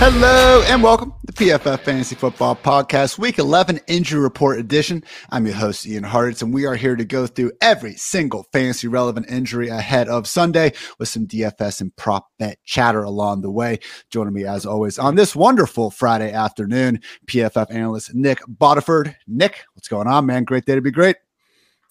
Hello and welcome to PFF Fantasy Football Podcast, Week 11 Injury Report Edition. I'm your host, Ian Hartitz, and we are here to go through every single fantasy relevant injury ahead of Sunday with some DFS and prop bet chatter along the way. Joining me, as always, on this wonderful Friday afternoon, PFF analyst Nic Bodiford. Nick, what's going on, man? Great day to be great.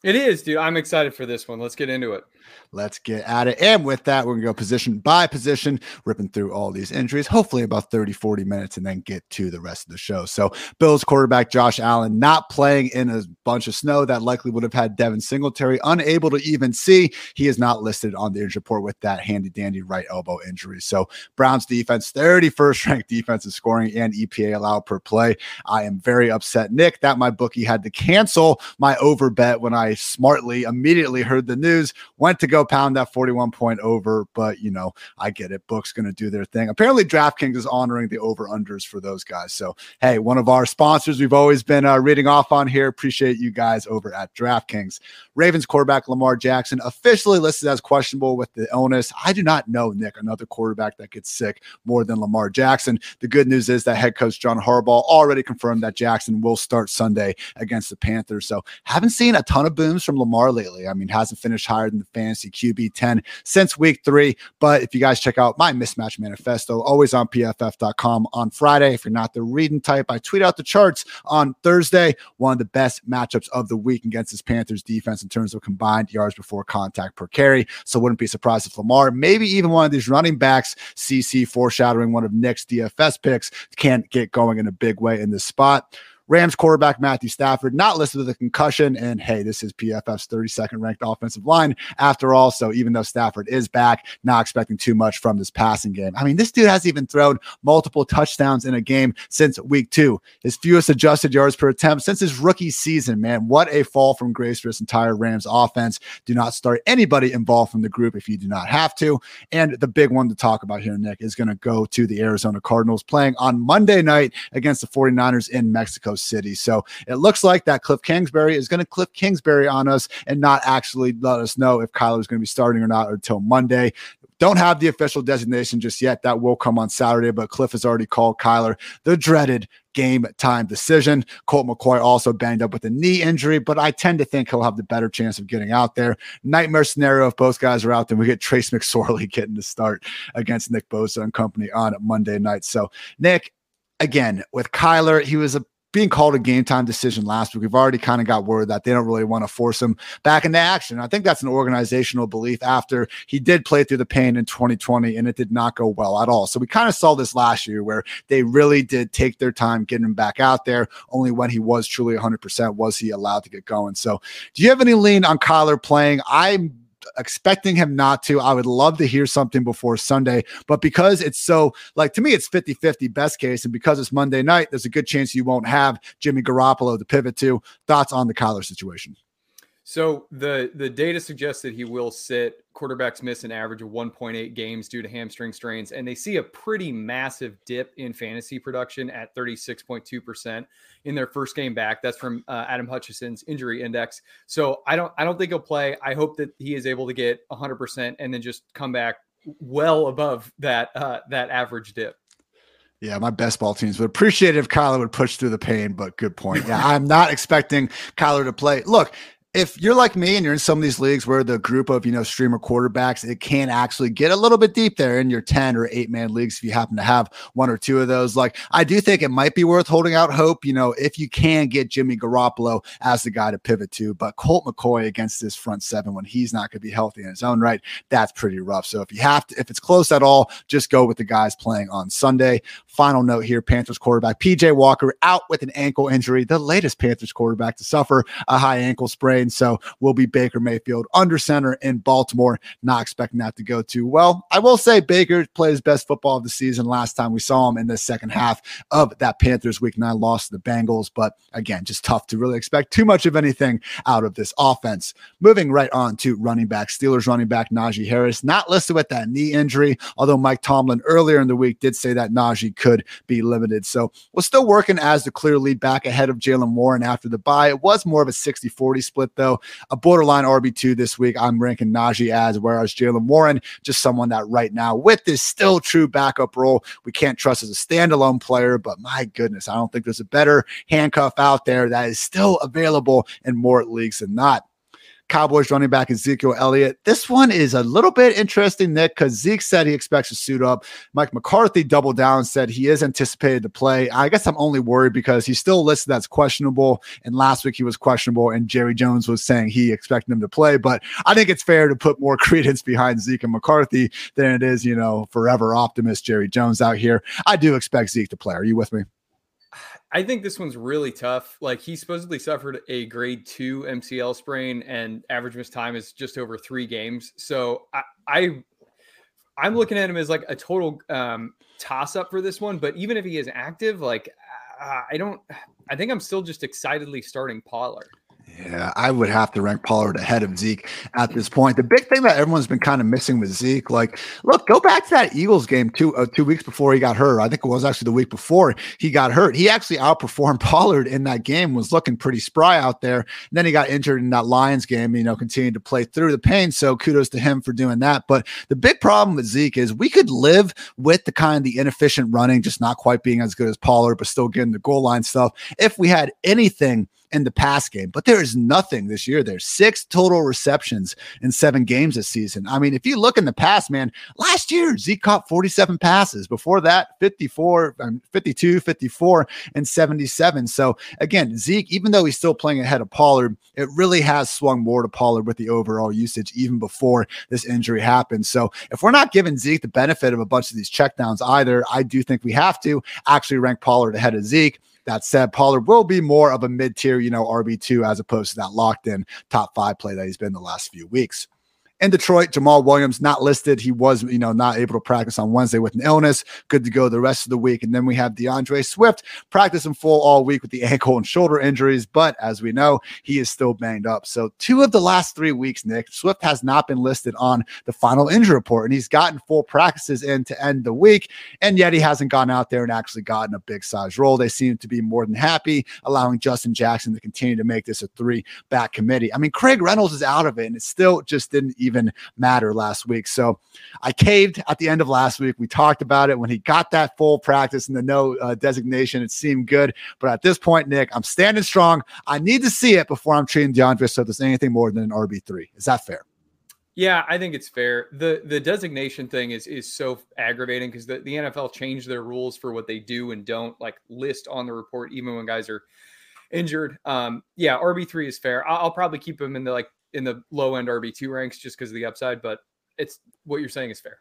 It is, dude. I'm excited for this one. Let's get into it. Let's get at it. And with that, we're going to go position by position, ripping through all these injuries, hopefully about 30, 40 minutes, and then get to the rest of the show. So, Bills quarterback Josh Allen not playing in a bunch of snow that likely would have had Devin Singletary unable to even see. He is not listed on the injury report with that handy dandy right elbow injury. So, Browns defense, 31st ranked defensive scoring and EPA allowed per play. I am very upset, Nick, that my bookie had to cancel my over bet when I smartly immediately heard the news, went to go pound that 41 point over, but you know, I get it. Book's going to do their thing. Apparently, DraftKings is honoring the over unders for those guys. So, hey, one of our sponsors we've always been uh, reading off on here. Appreciate you guys over at DraftKings. Ravens quarterback Lamar Jackson officially listed as questionable with the illness. I do not know, Nick, another quarterback that gets sick more than Lamar Jackson. The good news is that head coach John Harbaugh already confirmed that Jackson will start Sunday against the Panthers. So, haven't seen a ton of booms from Lamar lately. I mean, hasn't finished higher than the fantasy QB 10 since week three. But if you guys check out my mismatch manifesto, always on pff.com on Friday. If you're not the reading type, I tweet out the charts on Thursday. One of the best matchups of the week against this Panthers defense in terms of combined yards before contact per carry. So wouldn't be surprised if Lamar, maybe even one of these running backs, CC foreshadowing one of Nick's DFS picks, can't get going in a big way in this spot. Rams quarterback Matthew Stafford not listed with a concussion. And hey, this is PFF's 32nd ranked offensive line after all. So even though Stafford is back, not expecting too much from this passing game. I mean, this dude has even thrown multiple touchdowns in a game since week two. His fewest adjusted yards per attempt since his rookie season, man. What a fall from grace for this entire Rams offense. Do not start anybody involved from the group if you do not have to. And the big one to talk about here, Nick, is going to go to the Arizona Cardinals playing on Monday night against the 49ers in Mexico City. So it looks like that Cliff Kingsbury is going to Cliff Kingsbury on us and not actually let us know if Kyler is going to be starting or not until Monday. Don't have the official designation just yet. That will come on Saturday, but Cliff has already called Kyler the dreaded game time decision. Colt McCoy also banged up with a knee injury, but I tend to think he'll have the better chance of getting out there. Nightmare scenario if both guys are out, then we get Trace McSorley getting the start against Nick Bosa and company on Monday night. So, Nick, again, with Kyler, he was a being called a game time decision last week. We've already kind of got word that they don't really want to force him back into action. I think that's an organizational belief after he did play through the pain in 2020 and it did not go well at all. So we kind of saw this last year where they really did take their time getting him back out there. Only when he was truly 100% was he allowed to get going. So do you have any lean on Kyler playing? I'm expecting him not to. I would love to hear something before Sunday, but because it's so like to me, it's 50 50 best case. And because it's Monday night, there's a good chance you won't have Jimmy Garoppolo to pivot to. Thoughts on the Kyler situation? So the the data suggests that he will sit. Quarterbacks miss an average of 1.8 games due to hamstring strains, and they see a pretty massive dip in fantasy production at 36.2 percent in their first game back. That's from uh, Adam Hutchinson's injury index. So I don't I don't think he'll play. I hope that he is able to get 100 percent and then just come back well above that uh, that average dip. Yeah, my best ball teams would appreciate if Kyler would push through the pain, but good point. Yeah, I'm not expecting Kyler to play. Look, if you're like me and you're in some of these leagues where the group of you know streamer quarterbacks it can actually get a little bit deep there in your 10 or 8 man leagues if you happen to have one or two of those. Like i do think it might be worth holding out hope you know if you can get jimmy garoppolo as the guy to pivot to. But colt mccoy against this front seven when he's not going to be healthy in his own right that's pretty rough. So if you have to if it's close at all just go with the guys playing on sunday. Final note here panthers quarterback pj walker out with an ankle injury the latest panthers quarterback to suffer a high ankle sprain so will be Baker Mayfield under center in Baltimore. Not expecting that to go too well. I will say Baker played his best football of the season last time we saw him in the second half of that Panthers week nine loss to the Bengals. But again, just tough to really expect too much of anything out of this offense. Moving right on to running back, Steelers running back Najee Harris, not listed with that knee injury, although Mike Tomlin earlier in the week did say that Najee could be limited. So we're still working as the clear lead back ahead of Jaylen Warren after the bye. It was more of a 60 40 split though. A borderline RB2 this week, I'm ranking Najee as, whereas Jaylen Warren, just someone that right now, with this still true backup role, we can't trust as a standalone player. But my goodness, I don't think there's a better handcuff out there that is still available in more leagues than not. Cowboys running back Ezekiel Elliott. This one is a little bit interesting, Nick, because Zeke said he expects to suit up. Mike McCarthy doubled down said he is anticipated to play. I guess I'm only worried because he's still listed as questionable. And last week he was questionable, and Jerry Jones was saying he expected him to play. But I think it's fair to put more credence behind Zeke and McCarthy than it is, you know, forever optimist Jerry Jones out here. I do expect Zeke to play. Are you with me? I think this one's really tough. Like he supposedly suffered a grade two MCL sprain, and average missed time is just over three games. So I, I I'm looking at him as like a total um, toss up for this one. But even if he is active, like I don't, I think I'm still just excitedly starting Pollard. Yeah, I would have to rank Pollard ahead of Zeke at this point. The big thing that everyone's been kind of missing with Zeke, like, look, go back to that Eagles game two uh, two weeks before he got hurt. I think it was actually the week before he got hurt. He actually outperformed Pollard in that game. Was looking pretty spry out there. And then he got injured in that Lions game. You know, continued to play through the pain. So kudos to him for doing that. But the big problem with Zeke is we could live with the kind of the inefficient running, just not quite being as good as Pollard, but still getting the goal line stuff. If we had anything in the pass game, but there is nothing this year. There's six total receptions in seven games this season. I mean, if you look in the past, man, last year Zeke caught 47 passes. Before that, 54, um, 52, 54, and 77. So again, Zeke, even though he's still playing ahead of Pollard, it really has swung more to Pollard with the overall usage even before this injury happened. So if we're not giving Zeke the benefit of a bunch of these checkdowns either, I do think we have to actually rank Pollard ahead of Zeke. That said, Pollard will be more of a mid tier, you know, RB2 as opposed to that locked in top five play that he's been the last few weeks. In Detroit, Jamaal Williams not listed. He was, you know, not able to practice on Wednesday with an illness. Good to go the rest of the week. And then we have D'Andre Swift practicing full all week with the ankle and shoulder injuries. But as we know, he is still banged up. So two of the last three weeks, Nick, Swift has not been listed on the final injury report. And he's gotten full practices in to end the week. And yet he hasn't gone out there and actually gotten a big size role. They seem to be more than happy, allowing Justin Jackson to continue to make this a three back committee. I mean, Craig Reynolds is out of it, and it still just didn't even matter last week. So I caved at the end of last week. We talked about it when he got that full practice and the no uh, designation. It seemed good. But at this point, Nick, I'm standing strong. I need to see it before I'm treating D'Andre so there's anything more than an RB3. Is that fair? Yeah, I think it's fair. the The designation thing is is so aggravating because the, the NFL changed their rules for what they do and don't like list on the report, even when guys are injured. Um, yeah, RB three is fair. I'll, I'll, probably keep him in the like in the low end RB2 ranks just because of the upside, but it's what you're saying is fair.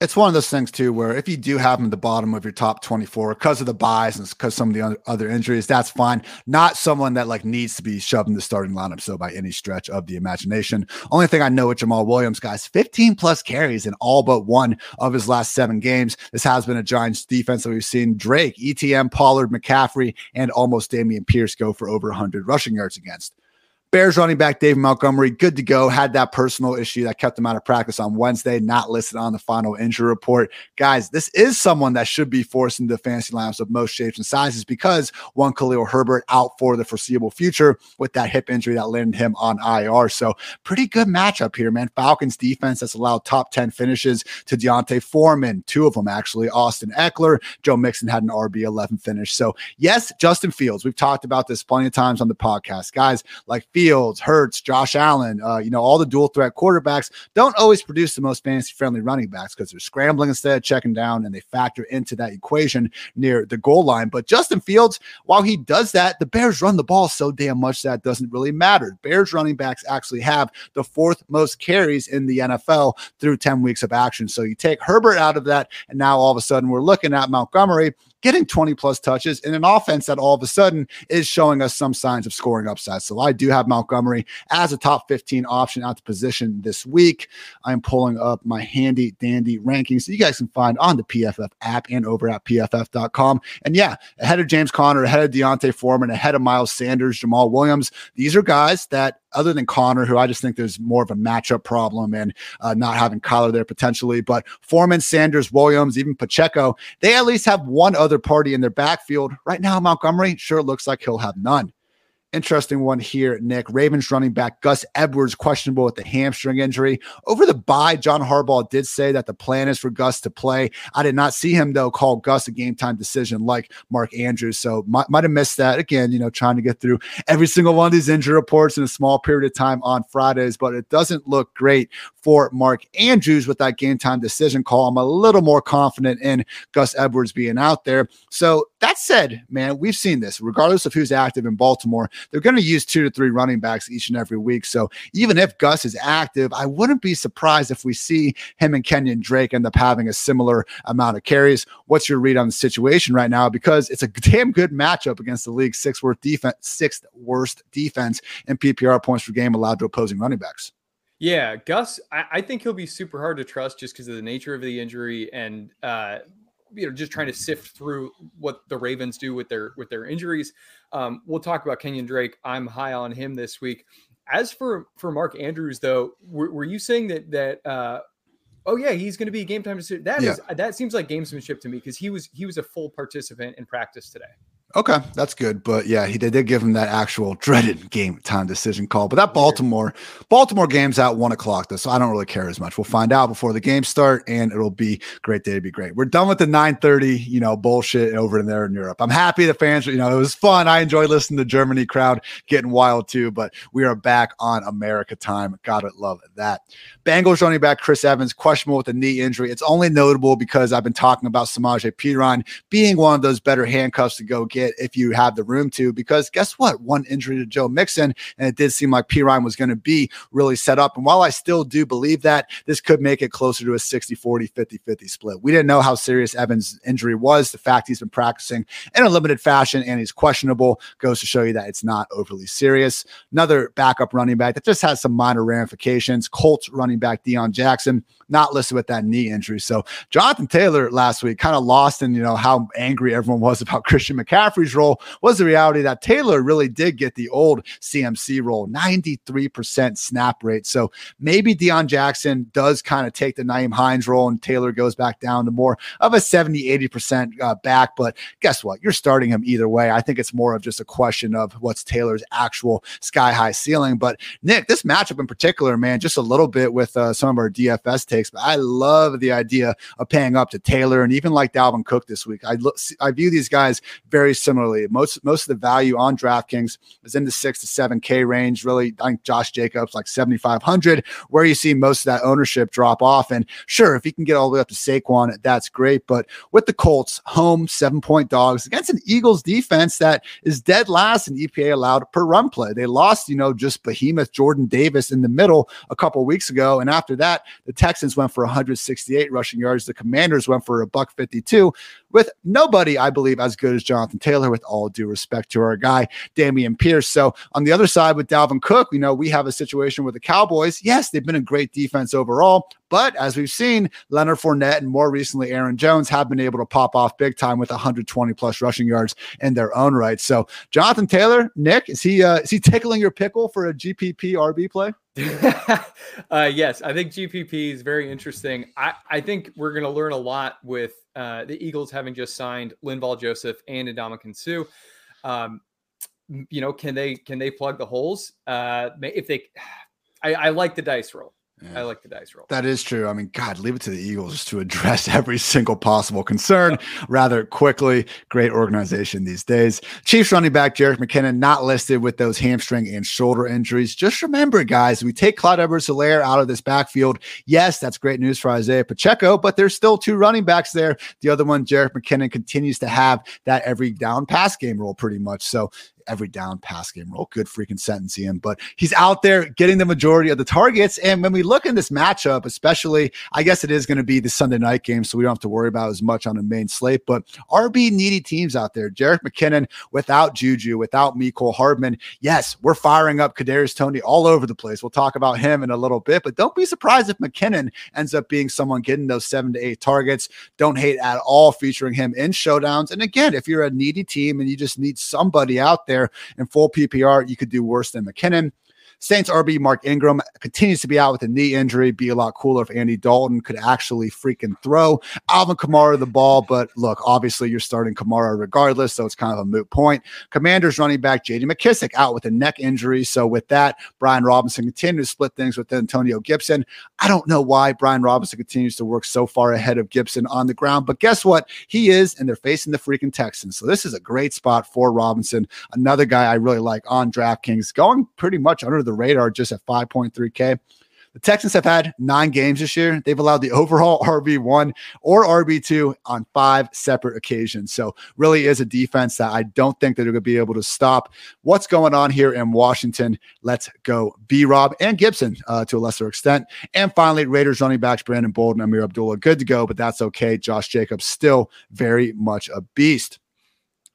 It's one of those things too, where if you do have him at the bottom of your top 24 because of the buys and because some of the other injuries, that's fine. Not someone that like needs to be shoved in the starting lineup. So by any stretch of the imagination, only thing I know with Jamaal Williams, guys, 15 plus carries in all but one of his last seven games. This has been a Giants defense that we've seen Drake, ETN, Pollard, McCaffrey, and almost Dameon Pierce go for over 100 rushing yards against. Bears running back David Montgomery, good to go. Had that personal issue that kept him out of practice on Wednesday, not listed on the final injury report. Guys, this is someone that should be forced into fantasy lineups of most shapes and sizes because one Khalil Herbert out for the foreseeable future with that hip injury that landed him on IR. So, pretty good matchup here, man. Falcons defense that's allowed top 10 finishes to D'Onta Foreman, two of them actually. Austin Ekeler. Joe Mixon had an RB 11 finish. So, yes, Justin Fields. We've talked about this plenty of times on the podcast. Guys, like Hurts, Josh Allen, uh, you know, all the dual threat quarterbacks don't always produce the most fantasy friendly running backs because they're scrambling instead of checking down and they factor into that equation near the goal line. But Justin Fields, while he does that, the Bears run the ball so damn much that doesn't really matter. Bears running backs actually have the fourth most carries in the NFL through 10 weeks of action. So you take Herbert out of that, and now all of a sudden we're looking at Montgomery getting 20 plus touches in an offense that all of a sudden is showing us some signs of scoring upside. So I do have Montgomery as a top 15 option out the position this week. I'm pulling up my handy dandy rankings so you guys can find on the PFF app and over at pff.com. And yeah, ahead of James Conner, ahead of D'Onta Foreman, ahead of Miles Sanders, Jamaal Williams. These are guys that other than Conner, who I just think there's more of a matchup problem and uh, not having Kyler there potentially. But Foreman, Sanders, Williams, even Pacheco, they at least have one other party in their backfield. Right now, Montgomery sure looks like he'll have none. Interesting one here, Nick. Ravens running back Gus Edwards questionable with the hamstring injury. Over the bye, John Harbaugh did say that the plan is for Gus to play. I did not see him though call Gus a game time decision like Mark Andrews. So might, might have missed that again. You know, trying to get through every single one of these injury reports in a small period of time on Fridays, but it doesn't look great for Mark Andrews with that game time decision call. I'm a little more confident in Gus Edwards being out there. So that said, man, we've seen this regardless of who's active in Baltimore they're going to use two to three running backs each and every week. So even if Gus is active, I wouldn't be surprised if we see him and Kenyon Drake end up having a similar amount of carries. What's your read on the situation right now? Because it's a damn good matchup against the league's sixth worst defense, sixth worst defense in PPR points per game allowed to opposing running backs. Yeah, Gus, I, I, think he'll be super hard to trust just because of the nature of the injury and uh, you know just trying to sift through what the Ravens do with their with their injuries. Um, we'll talk about Kenyon Drake. I'm high on him this week. As for for Mark Andrews, though, were, were you saying that that uh, oh yeah, he's going to be a game time decision? That yeah. is, that seems like gamesmanship to me because he was he was a full participant in practice today. Okay, that's good. But yeah, he did, did give him that actual dreaded game time decision call. But that Baltimore, Baltimore game's at one o'clock though, so I don't really care as much. We'll find out before the game start, and it'll be great day to be great. We're done with the 9:30, you know, bullshit over in there in Europe. I'm happy the fans, you know, it was fun. I enjoyed listening to Germany crowd getting wild too, but we are back on America time. Gotta love that. Bengals running back Chris Evans, questionable with a knee injury. It's only notable because I've been talking about Samaje Perine being one of those better handcuffs to go get if you have the room to. Because guess what? One injury to Joe Mixon, and it did seem like Perine was going to be really set up. And while I still do believe that, this could make it closer to a 60 40, 50 50 split. We didn't know how serious Evans' injury was. The fact he's been practicing in a limited fashion and he's questionable goes to show you that it's not overly serious. Another backup running back that just has some minor ramifications. Colts running back Deon Jackson not listed with that knee injury. So Jonathan Taylor last week kind of lost in, you know, how angry everyone was about Christian McCaffrey's role was the reality that Taylor really did get the old CMC role, 93% snap rate. So maybe Deon Jackson does kind of take the Nyheim Hines role and Taylor goes back down to more of a 70, 80% uh, back. But guess what? You're starting him either way. I think it's more of just a question of what's Taylor's actual sky high ceiling. But Nick, this matchup in particular, man, just a little bit with uh, some of our DFS takes. But I love the idea of paying up to Taylor and even like Dalvin Cook this week. I look, I view these guys very similarly. Most most of the value on DraftKings is in the six to seven K range. Really, I think Josh Jacobs like seventy five hundred, where you see most of that ownership drop off. And sure, if he can get all the way up to Saquon, that's great. But with the Colts, home seven point dogs against an Eagles defense that is dead last in EPA allowed per run play. They lost, you know, just behemoth Jordan Davis in the middle a couple weeks ago and after that, the Texans went for 168 rushing yards. The Commanders went for a buck 52 with nobody, I believe, as good as Jonathan Taylor, with all due respect to our guy, Dameon Pierce. So on the other side with Dalvin Cook, you know, we have a situation with the Cowboys. Yes, they've been a great defense overall, but as we've seen, Leonard Fournette and more recently Aaron Jones have been able to pop off big time with 120 plus rushing yards in their own right. So Jonathan Taylor, Nick, is he uh, is he tickling your pickle for a GPP RB play? uh, yes, I think GPP is very interesting. I, I think we're going to learn a lot with uh, the Eagles having just signed Linval Joseph and Ndamukong Suh. Um, you know, can they can they plug the holes? Uh, if they, I, I like the dice roll. Yeah. I like the dice roll. That is true. I mean, God, leave it to the Eagles to address every single possible concern rather quickly. Great organization these days. Chiefs running back Jerick McKinnon not listed with those hamstring and shoulder injuries. Just remember, guys, we take Clyde Edwards-Helaire out of this backfield. Yes, that's great news for Isaiah Pacheco, but there's still two running backs there. The other one, Jerick McKinnon, continues to have that every down pass game role pretty much. So every down pass game role. Good freaking sentence, Ian. But he's out there getting the majority of the targets. And when we look in this matchup, especially, I guess it is going to be the Sunday night game, so we don't have to worry about as much on the main slate. But RB needy teams out there. Jerick McKinnon without Juju, without Mecole Hardman. Yes, we're firing up Kadarius Toney all over the place. We'll talk about him in a little bit, but don't be surprised if McKinnon ends up being someone getting those seven to eight targets. Don't hate at all featuring him in showdowns. And again, if you're a needy team and you just need somebody out there there in full PPR, you could do worse than McKinnon. Saints RB Mark Ingram continues to be out with a knee injury. Be a lot cooler if Andy Dalton could actually freaking throw Alvin Kamara the ball. But look, obviously you're starting Kamara regardless, so it's kind of a moot point. Commanders running back JD McKissic out with a neck injury. So with that, Brian Robinson continues to split things with Antonio Gibson. I don't know why Brian Robinson continues to work so far ahead of Gibson on the ground, but guess what? He is, and they're facing the freaking Texans. So this is a great spot for Robinson. Another guy I really like on DraftKings, going pretty much under the radar just at 5.3K. The Texans have had nine games this year. They've allowed the overall RB1 or RB2 on five separate occasions. So, really is a defense that I don't think that they're going to be able to stop. What's going on here in Washington? Let's go B Rob and Gibson uh, to a lesser extent. And finally, Raiders running backs Brandon Bolden, Ameer Abdullah, good to go, but that's okay. Josh Jacobs still very much a beast.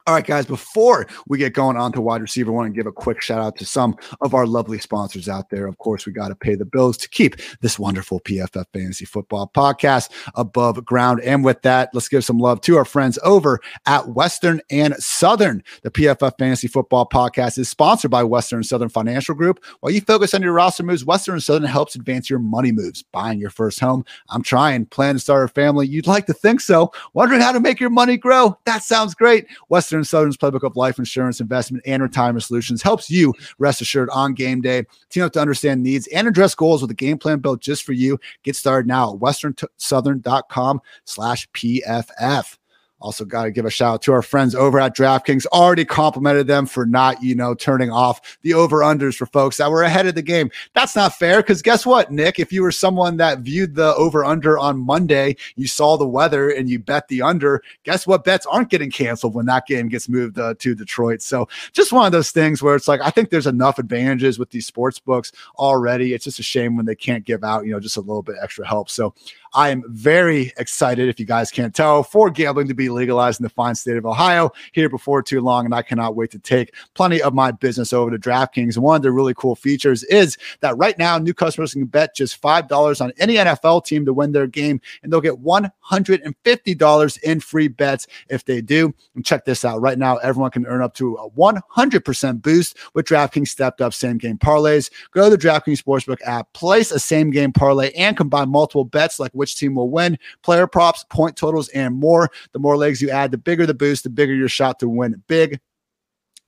All right, guys, before we get going on to wide receiver, I want to give a quick shout out to some of our lovely sponsors out there. Of course, we got to pay the bills to keep this wonderful PFF Fantasy Football podcast above ground. And with that, let's give some love to our friends over at Western and Southern. The PFF Fantasy Football podcast is sponsored by Western and Southern Financial Group. While you focus on your roster moves, Western and Southern helps advance your money moves. Buying your first home, I'm trying. Plan to start a family. You'd like to think so. Wondering how to make your money grow? That sounds great. Western Western Southern's playbook of life insurance, investment, and retirement solutions helps you rest assured on game day. Team up to understand needs and address goals with a game plan built just for you. Get started now at westernsouthern.com slash PFF. Also, got to give a shout out to our friends over at DraftKings. Already complimented them for not, you know, turning off the over unders for folks that were ahead of the game. That's not fair because guess what, Nick? If you were someone that viewed the over under on Monday, you saw the weather and you bet the under, guess what? Bets aren't getting canceled when that game gets moved uh, to Detroit. So, just one of those things where it's like, I think there's enough advantages with these sports books already. It's just a shame when they can't give out, you know, just a little bit extra help. So, I am very excited, if you guys can't tell, for gambling to be legalized in the fine state of Ohio here before too long. And I cannot wait to take plenty of my business over to DraftKings. One of the really cool features is that right now, new customers can bet just $5 on any NFL team to win their game, and they'll get $150 in free bets if they do. And check this out right now, everyone can earn up to a 100% boost with DraftKings stepped up same game parlays. Go to the DraftKings Sportsbook app, place a same game parlay, and combine multiple bets like which team will win, player props, point totals, and more. The more legs you add, the bigger the boost, the bigger your shot to win big.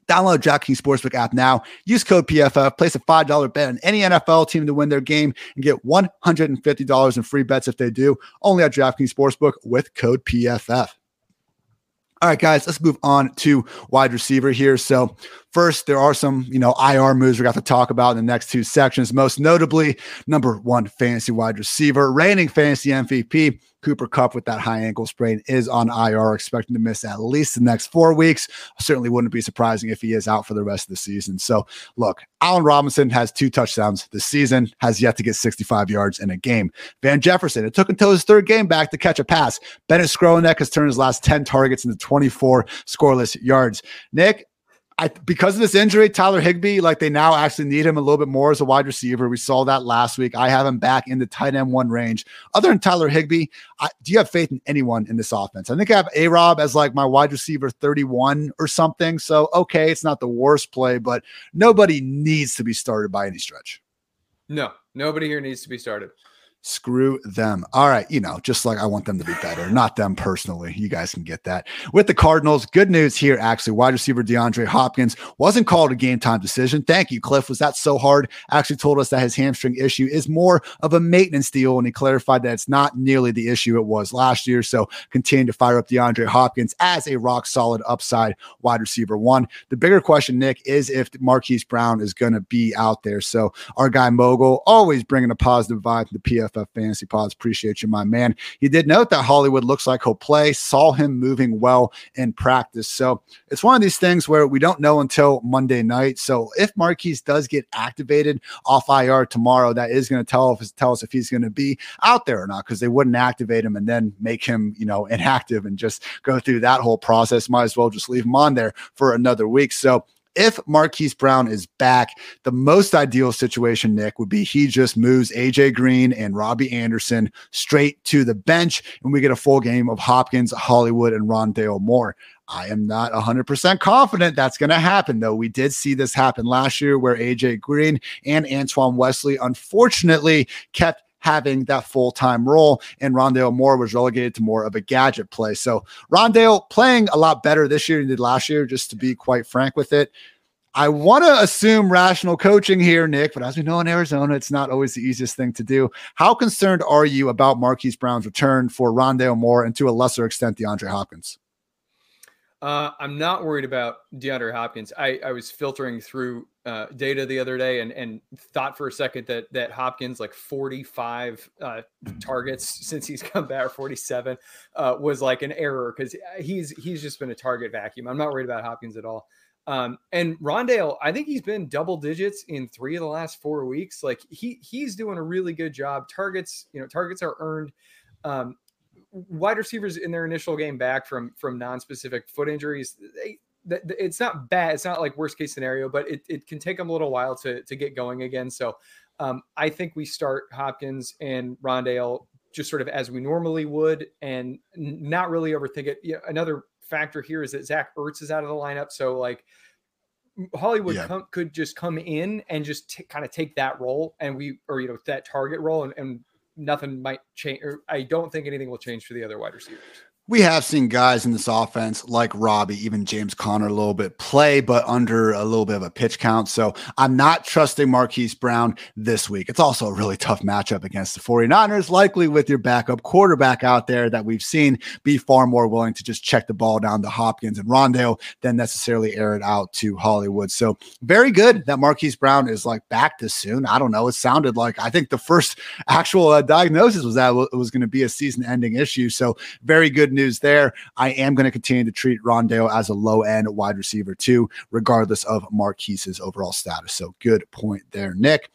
Download DraftKings Sportsbook app now. Use code PFF. Place a $5 bet on any NFL team to win their game and get $150 in free bets if they do. Only at DraftKings Sportsbook with code PFF. All right, guys, let's move on to wide receiver here. So, first, there are some, you know, IR moves we got to talk about in the next two sections. Most notably, number one fantasy wide receiver, reigning fantasy MVP, Cooper Kupp with that high ankle sprain is on IR, expecting to miss at least the next four weeks. Certainly wouldn't be surprising if he is out for the rest of the season. So, look, Allen Robinson has two touchdowns this season, has yet to get 65 yards in a game. Van Jefferson, it took until his third game back to catch a pass. Bennett Skowronek has turned his last 10 targets into 24 scoreless yards. Nick, I because of this injury, Tyler Higbee, like they now actually need him a little bit more as a wide receiver. We saw that last week. I have him back in the tight end one range. Other than Tyler Higbee, I, do you have faith in anyone in this offense? I think I have A Rob as like my wide receiver 31 or something. So okay, it's not the worst play, but nobody needs to be started by any stretch. No, nobody here needs to be started. Screw them. All right. You know, just like I want them to be better, not them personally. You guys can get that. With the Cardinals, good news here, actually. Wide receiver DeAndre Hopkins wasn't called a game time decision. Thank you, Cliff. Was that so hard? Actually told us that his hamstring issue is more of a maintenance deal. And he clarified that it's not nearly the issue it was last year. So continue to fire up DeAndre Hopkins as a rock solid upside wide receiver one. The bigger question, Nick, is if Marquise Brown is going to be out there. So our guy Mogul always bringing a positive vibe to the PF Fantasy Pods. Appreciate you, my man. He did note that Hollywood looks like he'll play, saw him moving well in practice. So it's one of these things where we don't know until Monday night. So if Marquise does get activated off IR tomorrow, that is going to tell us tell us if he's going to be out there or not, because they wouldn't activate him and then make him, you know, inactive and just go through that whole process. Might as well just leave him on there for another week. So if Marquise Brown is back, the most ideal situation, Nick, would be he just moves AJ Green and Robbie Anderson straight to the bench, and we get a full game of Hopkins, Hollywood, and Rondale Moore. I am not 100% confident that's going to happen, though. We did see this happen last year where AJ Green and Antoine Wesley unfortunately kept having that full time role, and Rondale Moore was relegated to more of a gadget play. So Rondale playing a lot better this year than did last year, just to be quite frank with it. I want to assume rational coaching here, Nick, but as we know in Arizona, it's not always the easiest thing to do. How concerned are you about Marquise Brown's return for Rondale Moore and to a lesser extent, DeAndre Hopkins? Uh, I'm not worried about DeAndre Hopkins. I, I was filtering through uh, data the other day and, and thought for a second that that Hopkins like 45 uh, targets since he's come back, or 47 uh, was like an error because he's he's just been a target vacuum. I'm not worried about Hopkins at all. Um, and Rondale, I think he's been double digits in three of the last four weeks. Like he he's doing a really good job. Targets, you know, targets are earned. Um, wide receivers in their initial game back from from non-specific foot injuries, they, it's not bad. It's not like worst case scenario, but it, it can take them a little while to to get going again. So um, I think we start Hopkins and Rondale just sort of as we normally would, and not really overthink it. You know, another factor here is that Zach Ertz is out of the lineup. So like Hollywood yeah. com- could just come in and just t- kind of take that role and we, or, you know, that target role and, and nothing might change. Or I don't think anything will change for the other wide receivers we have seen guys in this offense like Robbie, even James Conner a little bit play, but under a little bit of a pitch count. So I'm not trusting Marquise Brown this week. It's also a really tough matchup against the 49ers, likely with your backup quarterback out there that we've seen be far more willing to just check the ball down to Hopkins and Rondale than necessarily air it out to Hollywood. So very good that Marquise Brown is like back this soon. I don't know. It sounded like I think the first actual uh, diagnosis was that it was going to be a season ending issue. So very good news there. I am going to continue to treat Rondale as a low end wide receiver too, regardless of Marquise's overall status. So good point there, Nick.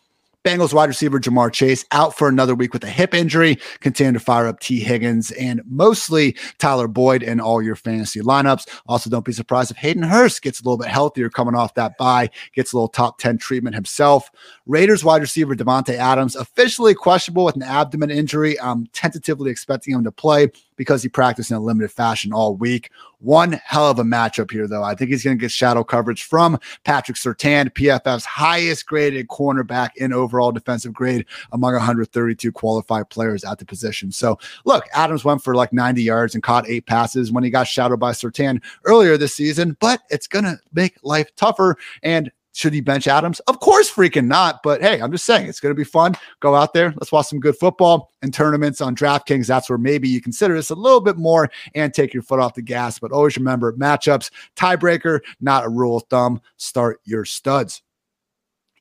Bengals wide receiver Ja'Marr Chase out for another week with a hip injury. Continue to fire up Tee Higgins and mostly Tyler Boyd in all your fantasy lineups. Also, don't be surprised if Hayden Hurst gets a little bit healthier coming off that bye, gets a little top 10 treatment himself. Raiders wide receiver Davante Adams officially questionable with an abdomen injury. I'm tentatively expecting him to play because he practiced in a limited fashion all week. One hell of a matchup here, though. I think he's going to get shadow coverage from Patrick Surtain, PFF's highest graded cornerback in overall defensive grade among 132 qualified players at the position. So, look, Adams went for like 90 yards and caught eight passes when he got shadowed by Surtain earlier this season, but it's going to make life tougher. And should he bench Adams? Of course, freaking not. But hey, I'm just saying it's going to be fun. Go out there. Let's watch some good football and tournaments on DraftKings. That's where maybe you consider this a little bit more and take your foot off the gas. But always remember matchups, tiebreaker, not a rule of thumb. Start your studs.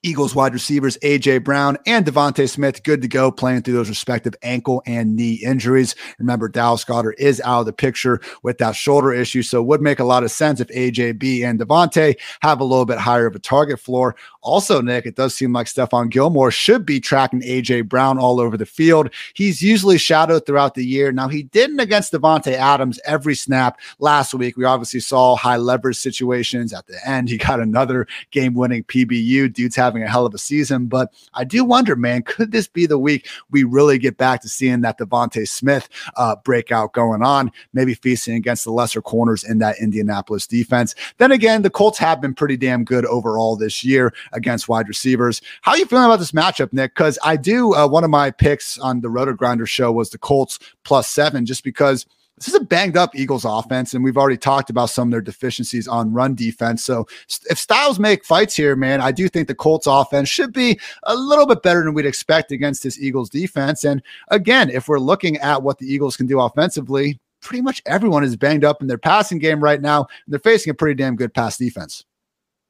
Eagles wide receivers AJ Brown and DeVonta Smith good to go playing through those respective ankle and knee injuries. Remember, Dallas Goedert is out of the picture with that shoulder issue, so it would make a lot of sense if AJB and DeVonta have a little bit higher of a target floor. Also, Nick, it does seem like Stephon Gilmore should be tracking AJ Brown all over the field. He's usually shadowed throughout the year. Now, he didn't against Davante Adams every snap last week. We obviously saw high leverage situations at the end. He got another game winning PBU. Dude's having a hell of a season. But I do wonder, man, could this be the week we really get back to seeing that DeVonta Smith uh, breakout going on? Maybe feasting against the lesser corners in that Indianapolis defense. Then again, the Colts have been pretty damn good overall this year against wide receivers. How are you feeling about this matchup, Nick? Because I do, uh, one of my picks on the Roto Grinder show was the Colts plus seven, just because this is a banged up Eagles offense, and we've already talked about some of their deficiencies on run defense. So if Styles make fights here, man, I do think the Colts offense should be a little bit better than we'd expect against this Eagles defense. And again, if we're looking at what the Eagles can do offensively, pretty much everyone is banged up in their passing game right now, and they're facing a pretty damn good pass defense.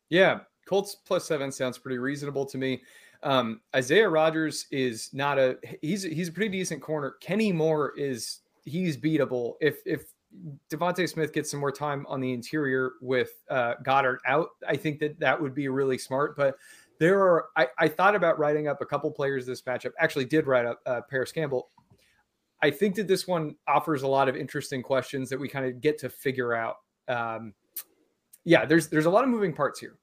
Yeah, Colts plus seven sounds pretty reasonable to me. Um, Isaiah Rodgers is not a he's he's a pretty decent corner. Kenny Moore is he's beatable. If if DeVonta Smith gets some more time on the interior with uh, Goedert out, I think that that would be really smart. But there are I, I thought about writing up a couple players this matchup. Actually, did write up uh, Parris Campbell. I think that this one offers a lot of interesting questions that we kind of get to figure out. Um, yeah, there's there's a lot of moving parts here.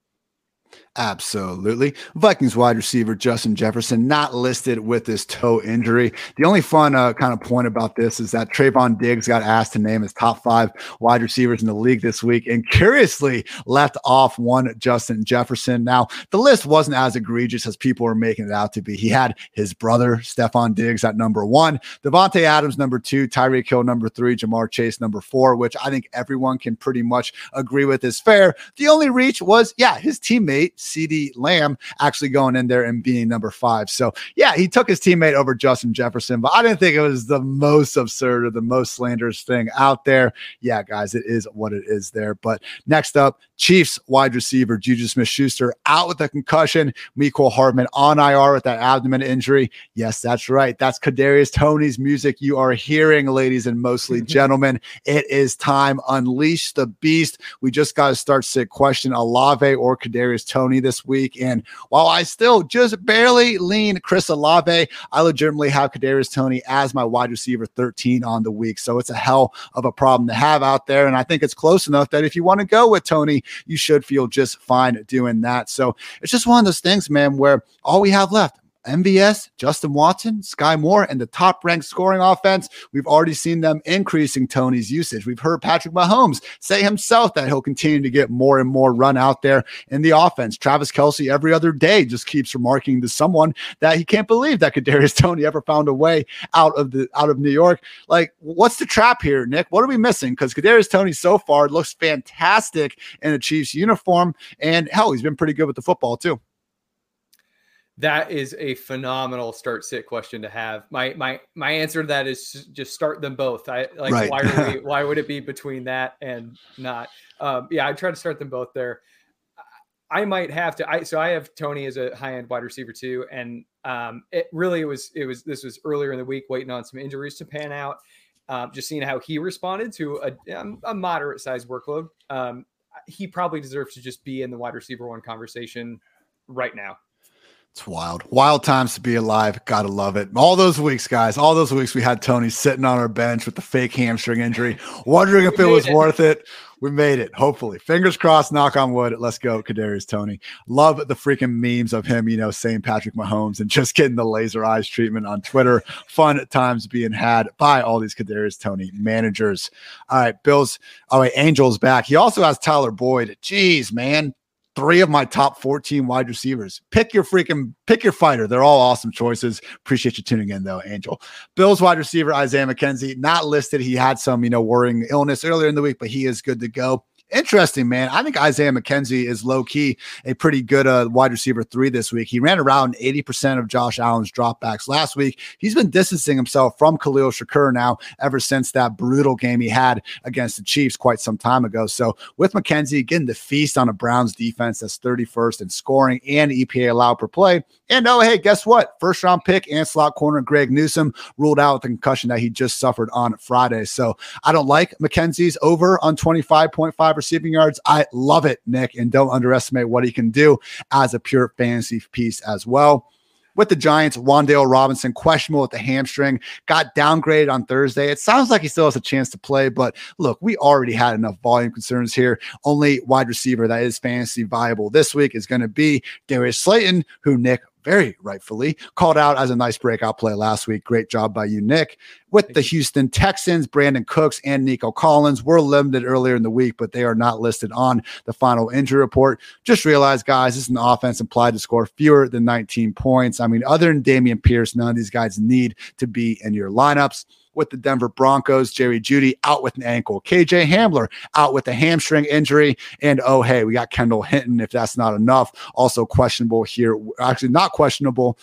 Absolutely. Vikings wide receiver Justin Jefferson not listed with this toe injury. The only fun uh, kind of point about this is that Trevon Diggs got asked to name his top five wide receivers in the league this week and curiously left off one Justin Jefferson. Now, the list wasn't as egregious as people were making it out to be. He had his brother, Stefon Diggs, at number one, Davante Adams, number two, Tyreek Hill, number three, Ja'Marr Chase, number four, which I think everyone can pretty much agree with is fair. The only reach was, yeah, his teammate, CeeDee Lamb actually going in there and being number five. So, yeah, he took his teammate over Justin Jefferson, but I didn't think it was the most absurd or the most slanderous thing out there. Yeah, guys, it is what it is there. But next up, Chiefs wide receiver Juju Smith Schuster out with a concussion. Mecole Hardman on IR with that abdomen injury. Yes, that's right. That's Kadarius Toney's music you are hearing, ladies and mostly gentlemen. It is time. Unleash the beast. We just got to start to question Olave or Kadarius Toney this week. And while I still just barely lean Chris Olave, I legitimately have Kadarius Toney as my wide receiver 13 on the week. So it's a hell of a problem to have out there. And I think it's close enough that if you want to go with Toney, you should feel just fine doing that. So it's just one of those things, man, where all we have left MVS, Justin Watson, Skyy Moore, and the top ranked scoring offense. We've already seen them increasing Toney's usage. We've heard Patrick Mahomes say himself that he'll continue to get more and more run out there in the offense. Travis Kelce every other day just keeps remarking to someone that he can't believe that Kadarius Toney ever found a way out of the out of New York. Like, what's the trap here, Nick? What are we missing? Because Kadarius Toney so far looks fantastic in a Chiefs uniform, and hell, he's been pretty good with the football too. That is a phenomenal start sit question to have. My my my answer to that is just start them both. I like right. why we, why would it be between that and not? Um, yeah, I try to start them both there. I might have to. I so I have Toney as a high end wide receiver too, and um, it really was it was this was earlier in the week, waiting on some injuries to pan out. Um, just seeing how he responded to a, um, a moderate sized workload. Um, he probably deserves to just be in the wide receiver one conversation right now. It's wild. Wild times to be alive. Gotta love it. All those weeks, guys, all those weeks we had Toney sitting on our bench with the fake hamstring injury, wondering if it was it. worth it. We made it. Hopefully. Fingers crossed, knock on wood. Let's go, Kadarius Toney. Love the freaking memes of him, you know, saying Patrick Mahomes and just getting the laser eyes treatment on Twitter. Fun times being had by all these Kadarius Toney managers. All right, Bills. Oh, wait, Angels back. He also has Tyler Boyd. Jeez, man three of my top 14 wide receivers. Pick your freaking pick your fighter. They're all awesome choices. Appreciate you tuning in though, Angel. Bills wide receiver Isaiah McKenzie, not listed. He had some, you know, worrying illness earlier in the week, but he is good to go. Interesting, man. I think Isaiah McKenzie is low key a pretty good uh, wide receiver three this week. He ran around 80% of Josh Allen's dropbacks last week. He's been distancing himself from Khalil Shakir now ever since that brutal game he had against the Chiefs quite some time ago. So with McKenzie getting the feast on a Browns defense that's 31st in scoring and EPA allowed per play. And oh, hey, guess what? First round pick and slot corner Greg Newsome ruled out the concussion that he just suffered on Friday. So I don't like McKenzie's over on 25.5 receiving yards. I love it, Nick, and don't underestimate what he can do as a pure fantasy piece as well with the Giants. Wan'Dale Robinson, questionable with the hamstring, got downgraded on Thursday. It sounds like he still has a chance to play, but look, we already had enough volume concerns here. Only wide receiver that is fantasy viable this week is going to be Darius Slayton, who Nick very rightfully called out as a nice breakout play last week. Great job by you, Nick. With the Houston Texans, Brandin Cooks and Nico Collins were limited earlier in the week, but they are not listed on the final injury report. Just realize, guys, this is an offense implied to score fewer than 19 points. I mean, other than Dameon Pierce, none of these guys need to be in your lineups with the Denver Broncos. Jerry Jeudy out with an ankle. KJ Hamler out with a hamstring injury. And oh, hey, we got Kendall Hinton, if that's not enough. Also questionable here. Actually, not questionable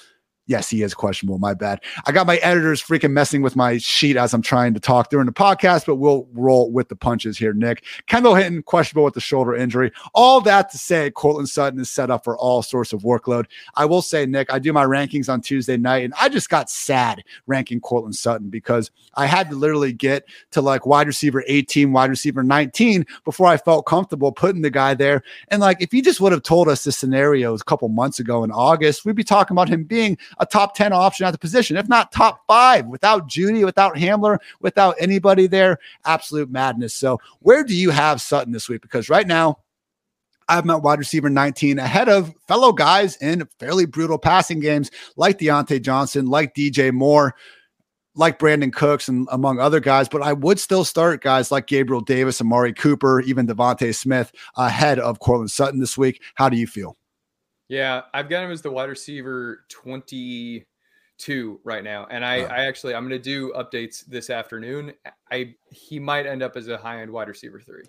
Yes, he is questionable. My bad. I got my editors freaking messing with my sheet as I'm trying to talk during the podcast, but we'll roll with the punches here, Nick. Kendall Hinton, questionable with the shoulder injury. All that to say, Courtland Sutton is set up for all sorts of workload. I will say, Nick, I do my rankings on Tuesday night, and I just got sad ranking Courtland Sutton because I had to literally get to like wide receiver 18, wide receiver 19 before I felt comfortable putting the guy there. And like, if you just would have told us this scenario a couple months ago in August, we'd be talking about him being a top 10 option at the position, if not top five, without Jeudy, without Hamler, without anybody there. Absolute madness. So, where do you have Sutton this week? Because right now, I have met wide receiver 19 ahead of fellow guys in fairly brutal passing games like Diontae Johnson, like DJ Moore like Brandin Cooks and among other guys, but I would still start guys like Gabriel Davis, Amari Cooper, even DeVonta Smith ahead of Courtland Sutton this week. How do you feel? Yeah, I've got him as the wide receiver 22 right now. And I, oh. I actually I'm gonna do updates this afternoon. I he might end up as a high end wide receiver three.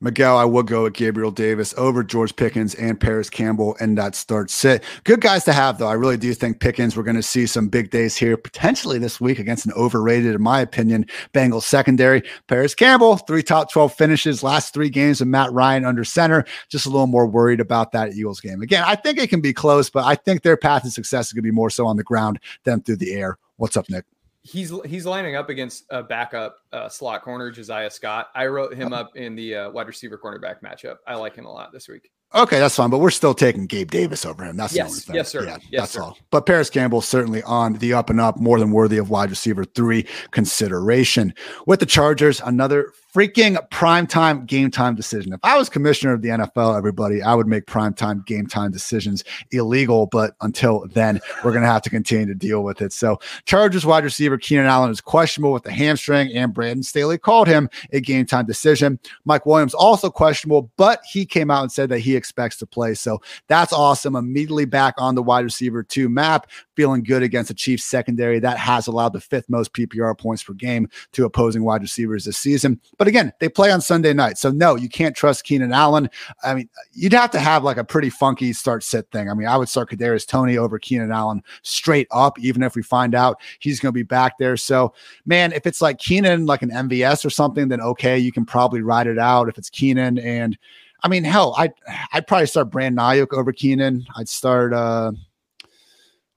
Miguel, I would go with Gabriel Davis over George Pickens and Parris Campbell and that start sit. Good guys to have, though. I really do think Pickens, we're going to see some big days here potentially this week against an overrated, in my opinion, Bengals secondary. Parris Campbell, three top 12 finishes, last three games of Matt Ryan under center. Just a little more worried about that Eagles game. Again, I think it can be close, but I think their path to success is going to be more so on the ground than through the air. What's up, Nick? He's he's lining up against a backup uh, slot corner, Josiah Scott. I wrote him up in the uh, wide receiver cornerback matchup. I like him a lot this week. Okay, that's fine, but we're still taking Gabe Davis over him. That's yes, the only thing. Yes, sir. Yeah, yes, that's sir. all. But Parris Campbell certainly on the up and up, more than worthy of wide receiver three consideration. With the Chargers, another freaking primetime game time decision. If I was commissioner of the NFL, everybody, I would make primetime game time decisions illegal. But until then, we're going to have to continue to deal with it. So, Chargers wide receiver Keenan Allen is questionable with the hamstring, and Brandon Staley called him a game time decision. Mike Williams also questionable, but he came out and said that he expects to play. So, that's awesome. Immediately back on the wide receiver two map, feeling good against the Chiefs secondary that has allowed the fifth most PPR points per game to opposing wide receivers this season. But again, they play on Sunday night. So no, you can't trust Keenan Allen. I mean, you'd have to have like a pretty funky start sit thing. I mean, I would start Kadarius Toney over Keenan Allen straight up, even if we find out he's going to be back there. So man, if it's like Keenan, like an MVS or something, then okay, you can probably ride it out. If it's Keenan and I mean, hell, I'd I'd probably start Brandon Aiyuk over Keenan. I'd start uh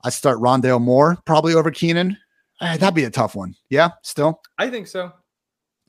I'd start Rondale Moore probably over Keenan. Eh, that'd be a tough one. Yeah, still. I think so.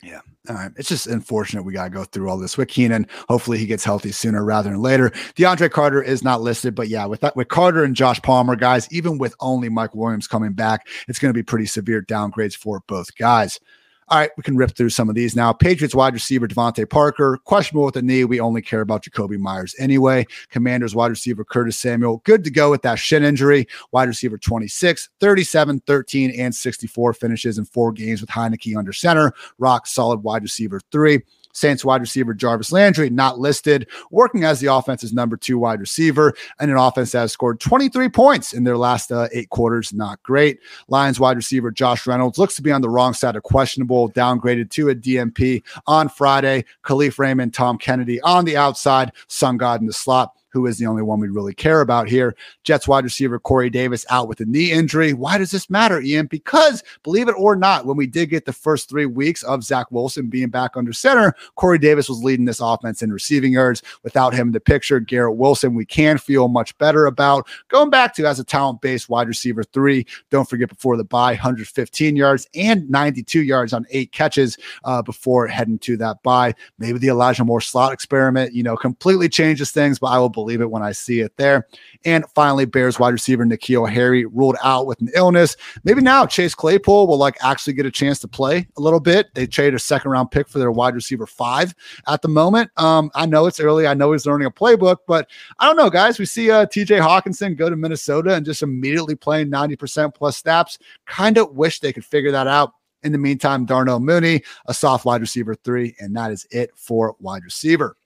Yeah. All right. It's just unfortunate we got to go through all this with Keenan. Hopefully he gets healthy sooner rather than later. DeAndre Carter is not listed, but yeah, with that, with Carter and Josh Palmer, guys, even with only Mike Williams coming back, it's going to be pretty severe downgrades for both guys. All right, we can rip through some of these now. Patriots wide receiver DeVante Parker, questionable with the knee. We only care about Jakobi Meyers anyway. Commanders wide receiver Curtis Samuel, good to go with that shin injury. Wide receiver 26, 37, 13, and 64 finishes in four games with Heinicke under center. Rock solid wide receiver three. Saints wide receiver Jarvis Landry, not listed, working as the offense's number two wide receiver, and an offense that has scored 23 points in their last uh, eight quarters. Not great. Lions wide receiver Josh Reynolds looks to be on the wrong side of questionable, downgraded to a DNP on Friday. Kalif Raymond, Tom Kennedy on the outside, Sun God in the slot who is the only one we really care about here. Jets wide receiver Corey Davis out with a knee injury. Why does this matter, Ian? Because believe it or not, when we did get the first three weeks of Zach Wilson being back under center, Corey Davis was leading this offense in receiving yards. Without him in the picture, Garrett Wilson, we can feel much better about going back to as a talent based wide receiver three. Don't forget before the bye, 115 yards and 92 yards on eight catches uh, before heading to that bye. Maybe the Elijah Moore slot experiment, you know, completely changes things, but I will believe it when I see it there. And finally, Bears wide receiver N'Keal Harry ruled out with an illness. Maybe now Chase Claypool will like actually get a chance to play a little bit. They traded a second round pick for their wide receiver five at the moment. Um, I know it's early. I know he's learning a playbook, but I don't know, guys. We see uh, TJ Hockenson go to Minnesota and just immediately playing 90% plus snaps. Kind of wish they could figure that out. In the meantime, Darnell Mooney, a soft wide receiver three, and that is it for wide receiver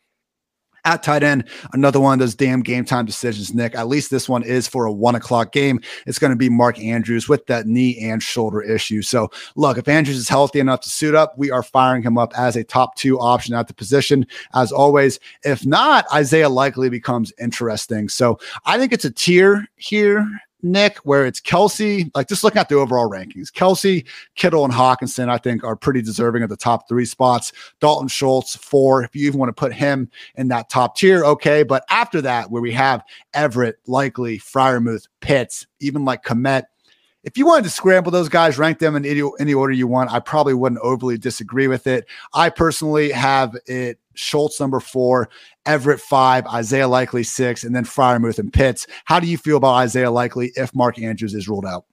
at tight end. Another one of those damn game time decisions, Nic. At least this one is for a one o'clock game. It's going to be Mark Andrews with that knee and shoulder issue. So, look, if Andrews is healthy enough to suit up, we are firing him up as a top two option at the position, as always. If not, Isaiah likely becomes interesting. So, I think it's a tier here Nic, where it's Kelce, like just looking at the overall rankings, Kelce, Kittle, and Hockenson, I think are pretty deserving of the top three spots. Dalton Schultz, four. If you even want to put him in that top tier, okay. But after that, where we have Everett, likely, Freiermuth, Pitts, even like Kmet, if you wanted to scramble those guys, rank them in any, any order you want, I probably wouldn't overly disagree with it. I personally have it Schultz number four, Everett five, Isaiah Likely six, and then Freiermuth and Pitts. How do you feel about Isaiah Likely if Mark Andrews is ruled out?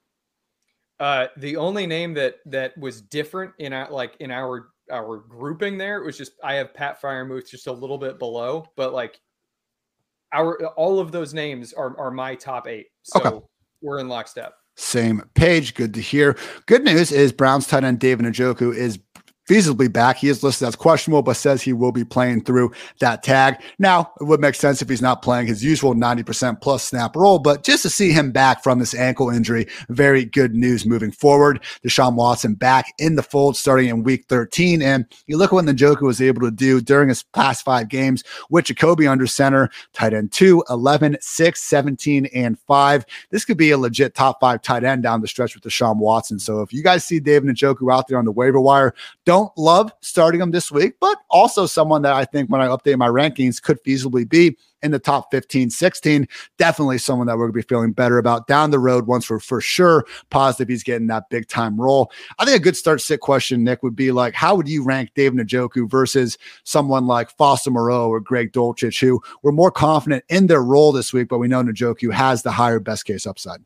Uh, the only name that that was different in our like in our our grouping there was just I have Pat Freiermuth just a little bit below, but like our all of those names are are my top eight. So okay. we're in lockstep. Same page. Good to hear. Good news is Browns tight end David Njoku is feasibly back. He is listed as questionable, but says he will be playing through that tag. Now, it would make sense if he's not playing his usual 90% plus snap role, but just to see him back from this ankle injury, very good news moving forward. Deshaun Watson back in the fold starting in week 13. And you look at what Njoku was able to do during his past five games with Jacoby under center, tight end 2, 11, 6, 17, and 5. This could be a legit top five tight end down the stretch with Deshaun Watson. So if you guys see David Njoku out there on the waiver wire, don't don't love starting him this week, but also someone that I think when I update my rankings could feasibly be in the top 15, 16. Definitely someone that we're going to be feeling better about down the road once we're for sure positive he's getting that big time role. I think a good start sit question, Nic, would be like, how would you rank Dave Njoku versus someone like Foster Moreau or Greg Dulcich, who were more confident in their role this week, but we know Njoku has the higher best case upside?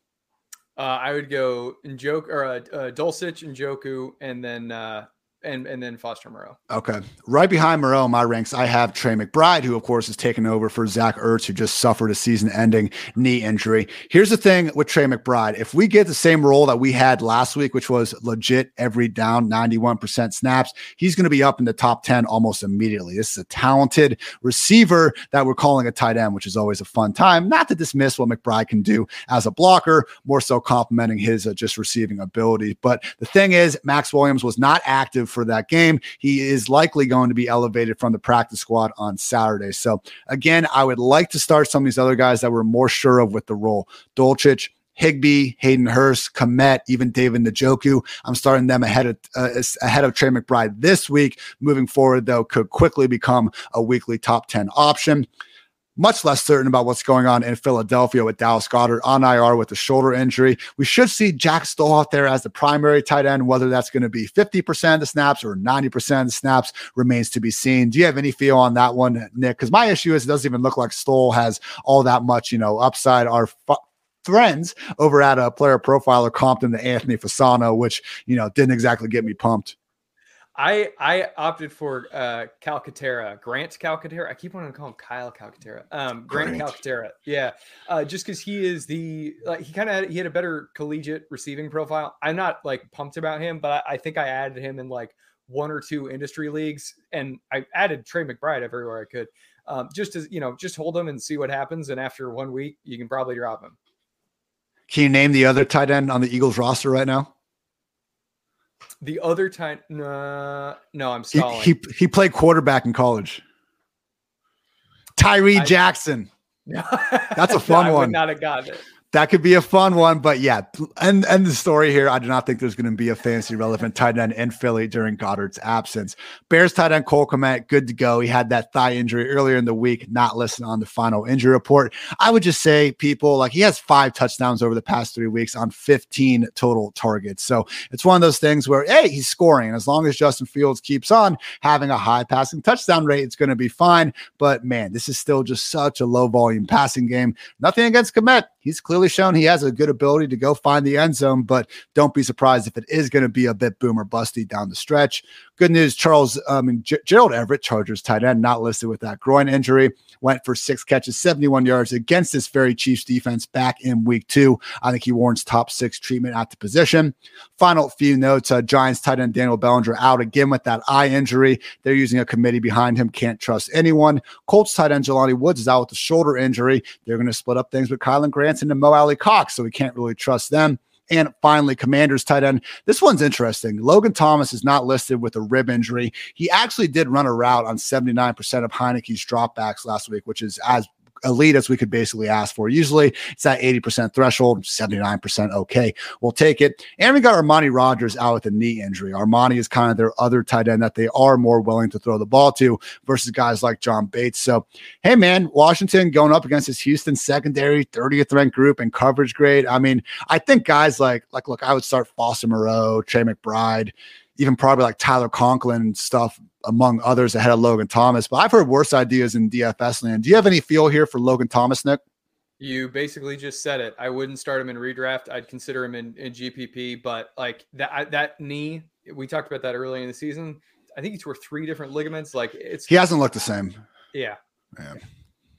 Uh, I would go Njoku or uh, uh, Dulcich and Joku, and then uh, and and then Foster Moreau. Okay, right behind Moreau in my ranks, I have Trey McBride, who of course is taking over for Zach Ertz, who just suffered a season-ending knee injury. Here's the thing with Trey McBride: if we get the same role that we had last week, which was legit every down, 91% snaps, he's going to be up in the top 10 almost immediately. This is a talented receiver that we're calling a tight end, which is always a fun time. Not to dismiss what McBride can do as a blocker, more so complimenting his uh, just receiving ability. But the thing is, Maxx Williams was not for that game. He is likely going to be elevated from the practice squad on Saturday. So, again, I would like to start some of these other guys that we're more sure of with the role. Dulcich, Higbee, Hayden Hurst, Kmet, even David Njoku. I'm starting them ahead of uh, ahead of Trey McBride this week. Moving forward, though, could quickly become a weekly top 10 option much less certain about what's going on in Philadelphia with Dallas Goedert on IR with a shoulder injury. We should see Jack Stoll out there as the primary tight end, whether that's going to be 50% of the snaps or 90% of the snaps remains to be seen. Do you have any feel on that one, Nic? Because my issue is it doesn't even look like Stoll has all that much, you know, upside. Our friends over at a player profiler comped him to Anthony Fasano, which, you know, didn't exactly get me pumped. I I opted for uh Calcaterra, Grant Calcaterra. I keep wanting to call him Kyle Calcaterra. Um, Grant, Grant. Calcaterra. Yeah, uh, just because he is the like he kind of he had a better collegiate receiving profile. I'm not like pumped about him, but I, I, think I added him in like one or two industry leagues, and I added Trey McBride everywhere I could, um, just to you know just hold him and see what happens. And after one week, you can probably drop him. Can you name the other tight end on the Eagles roster right now? The other time, uh, no, I'm stalling. He, he, he played quarterback in college. Tyree I, Jackson. That's a fun no, one. not have gotten it that could be a fun one. But yeah, and and the story here, I do not think there's going to be a fantasy relevant tight end in Philly during Goedert's absence. Bears tight end Cole Kmet, good to go. He had that thigh injury earlier in the week, not listed on the final injury report. I would just say, people like he has five touchdowns over the past three weeks on 15 total targets. So it's one of those things where hey, he's scoring, and as long as Justin Fields keeps on having a high passing touchdown rate, it's going to be fine. But man, this is still just such a low volume passing game. Nothing against Kmet. He's clearly shown he has a good ability to go find the end zone, but don't be surprised if it is going to be a bit boomer busty down the stretch. Good news, Charles, um, G- Gerald Everett, Chargers tight end, not listed with that groin injury, went for six catches, 71 yards against this very Chiefs defense back in week two. I think he warrants top six treatment at the position. Final few notes uh, Giants tight end Daniel Bellinger out again with that eye injury. They're using a committee behind him, can't trust anyone. Colts tight end Jelani Woods is out with a shoulder injury. They're going to split up things with Kylen Granson and Mo Alie-Cox, so we can't really trust them. And finally, Commanders tight end. This one's interesting. Logan Thomas is not listed with a rib injury. He actually did run a route on 79% of Heinicke's dropbacks last week, which is as elite as we could basically ask for. Usually it's that 80% threshold, 79% okay. We'll take it. And we got Armani Rogers out with a knee injury. Armani is kind of their other tight end that they are more willing to throw the ball to versus guys like John Bates. So, hey, man, Washington going up against his Houston secondary, 30th ranked group and coverage grade. I mean, I think guys like, like, look, I would start Foster Moreau, Trey McBride, even probably like Tyler Conklin and stuff among others ahead of Logan Thomas. But I've heard worse ideas in DFS land. Do you have any feel here for Logan Thomas, Nic? You basically just said it. I wouldn't start him in redraft. I'd consider him in, in GPP, but like that that knee, we talked about that early in the season. I think he tore three different ligaments. Like it's he hasn't looked the same. Yeah. Yeah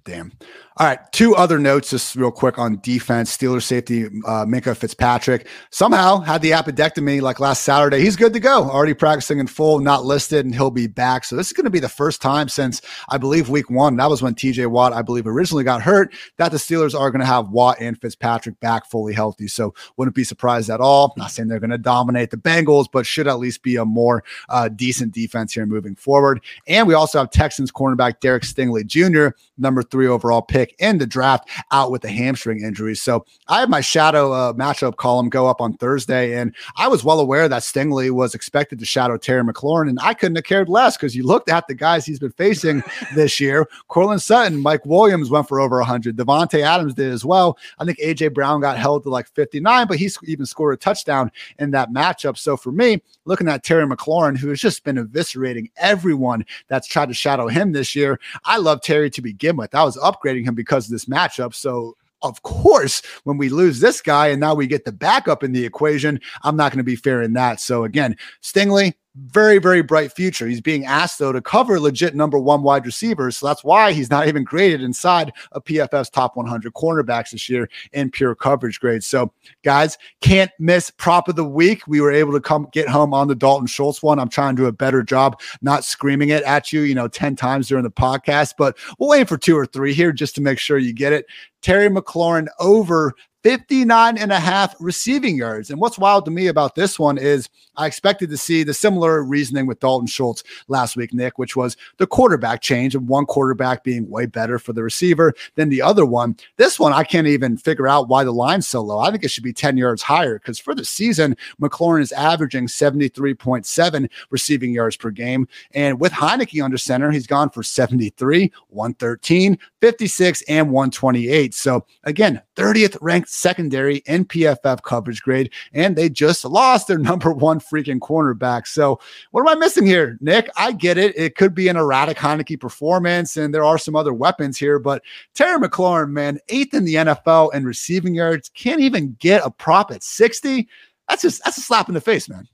Damn. All right, two other notes, just real quick on defense. Steelers safety uh, Minkah Fitzpatrick somehow had the appendectomy like last Saturday. He's good to go, already practicing in full, not listed, and he'll be back. So this is going to be the first time since I believe week one. That was when T.J. Watt, I believe, originally got hurt. That the Steelers are going to have Watt and Fitzpatrick back fully healthy. So wouldn't be surprised at all. Not saying they're going to dominate the Bengals, but should at least be a more uh, decent defense here moving forward. And we also have Texans cornerback Derek Stingley Jr., number three overall pick in the draft out with a hamstring injury. So I had my shadow uh, matchup column go up on Thursday, and I was well aware that Stingley was expected to shadow Terry McLaurin, and I couldn't have cared less because you looked at the guys he's been facing this year. Courtland Sutton, Mike Williams went for over 100. Davante Adams did as well. I think AJ Brown got held to like 59, but he's even scored a touchdown in that matchup. So for me, looking at Terry McLaurin, who has just been eviscerating everyone that's tried to shadow him this year, I love Terry to begin with. I was upgrading him because of this matchup. So of course, when we lose this guy and now we get the backup in the equation, I'm not going to be fair in that. So again, Stingley, very, very bright future. He's being asked, though, to cover legit number one wide receivers. So that's why he's not even graded inside of PFF's top 100 cornerbacks this year in pure coverage grades. So, guys, can't miss prop of the week. We were able to come get home on the Dalton Schultz one. I'm trying to do a better job not screaming it at you, you know, 10 times during the podcast, but we'll aim for two or three here just to make sure you get it. Terry McLaurin over 59 and a half receiving yards. And what's wild to me about this one is I expected to see the similar reasoning with Dalton Schultz last week, Nic, which was the quarterback change of one quarterback being way better for the receiver than the other one. This one, I can't even figure out why the line's so low. I think it should be 10 yards higher because for the season, McLaurin is averaging 73.7 receiving yards per game. And with Heinicke under center, he's gone for 73, 113, 56, and 128. So again, 30th ranked secondary in PFF coverage grade, and they just lost their number one freaking cornerback. So, what am I missing here, Nic? I get it. It could be an erratic Heinicke performance, and there are some other weapons here, but Terry McLaurin, man, eighth in the NFL in receiving yards, can't even get a prop at 60. That's just that's a slap in the face, man.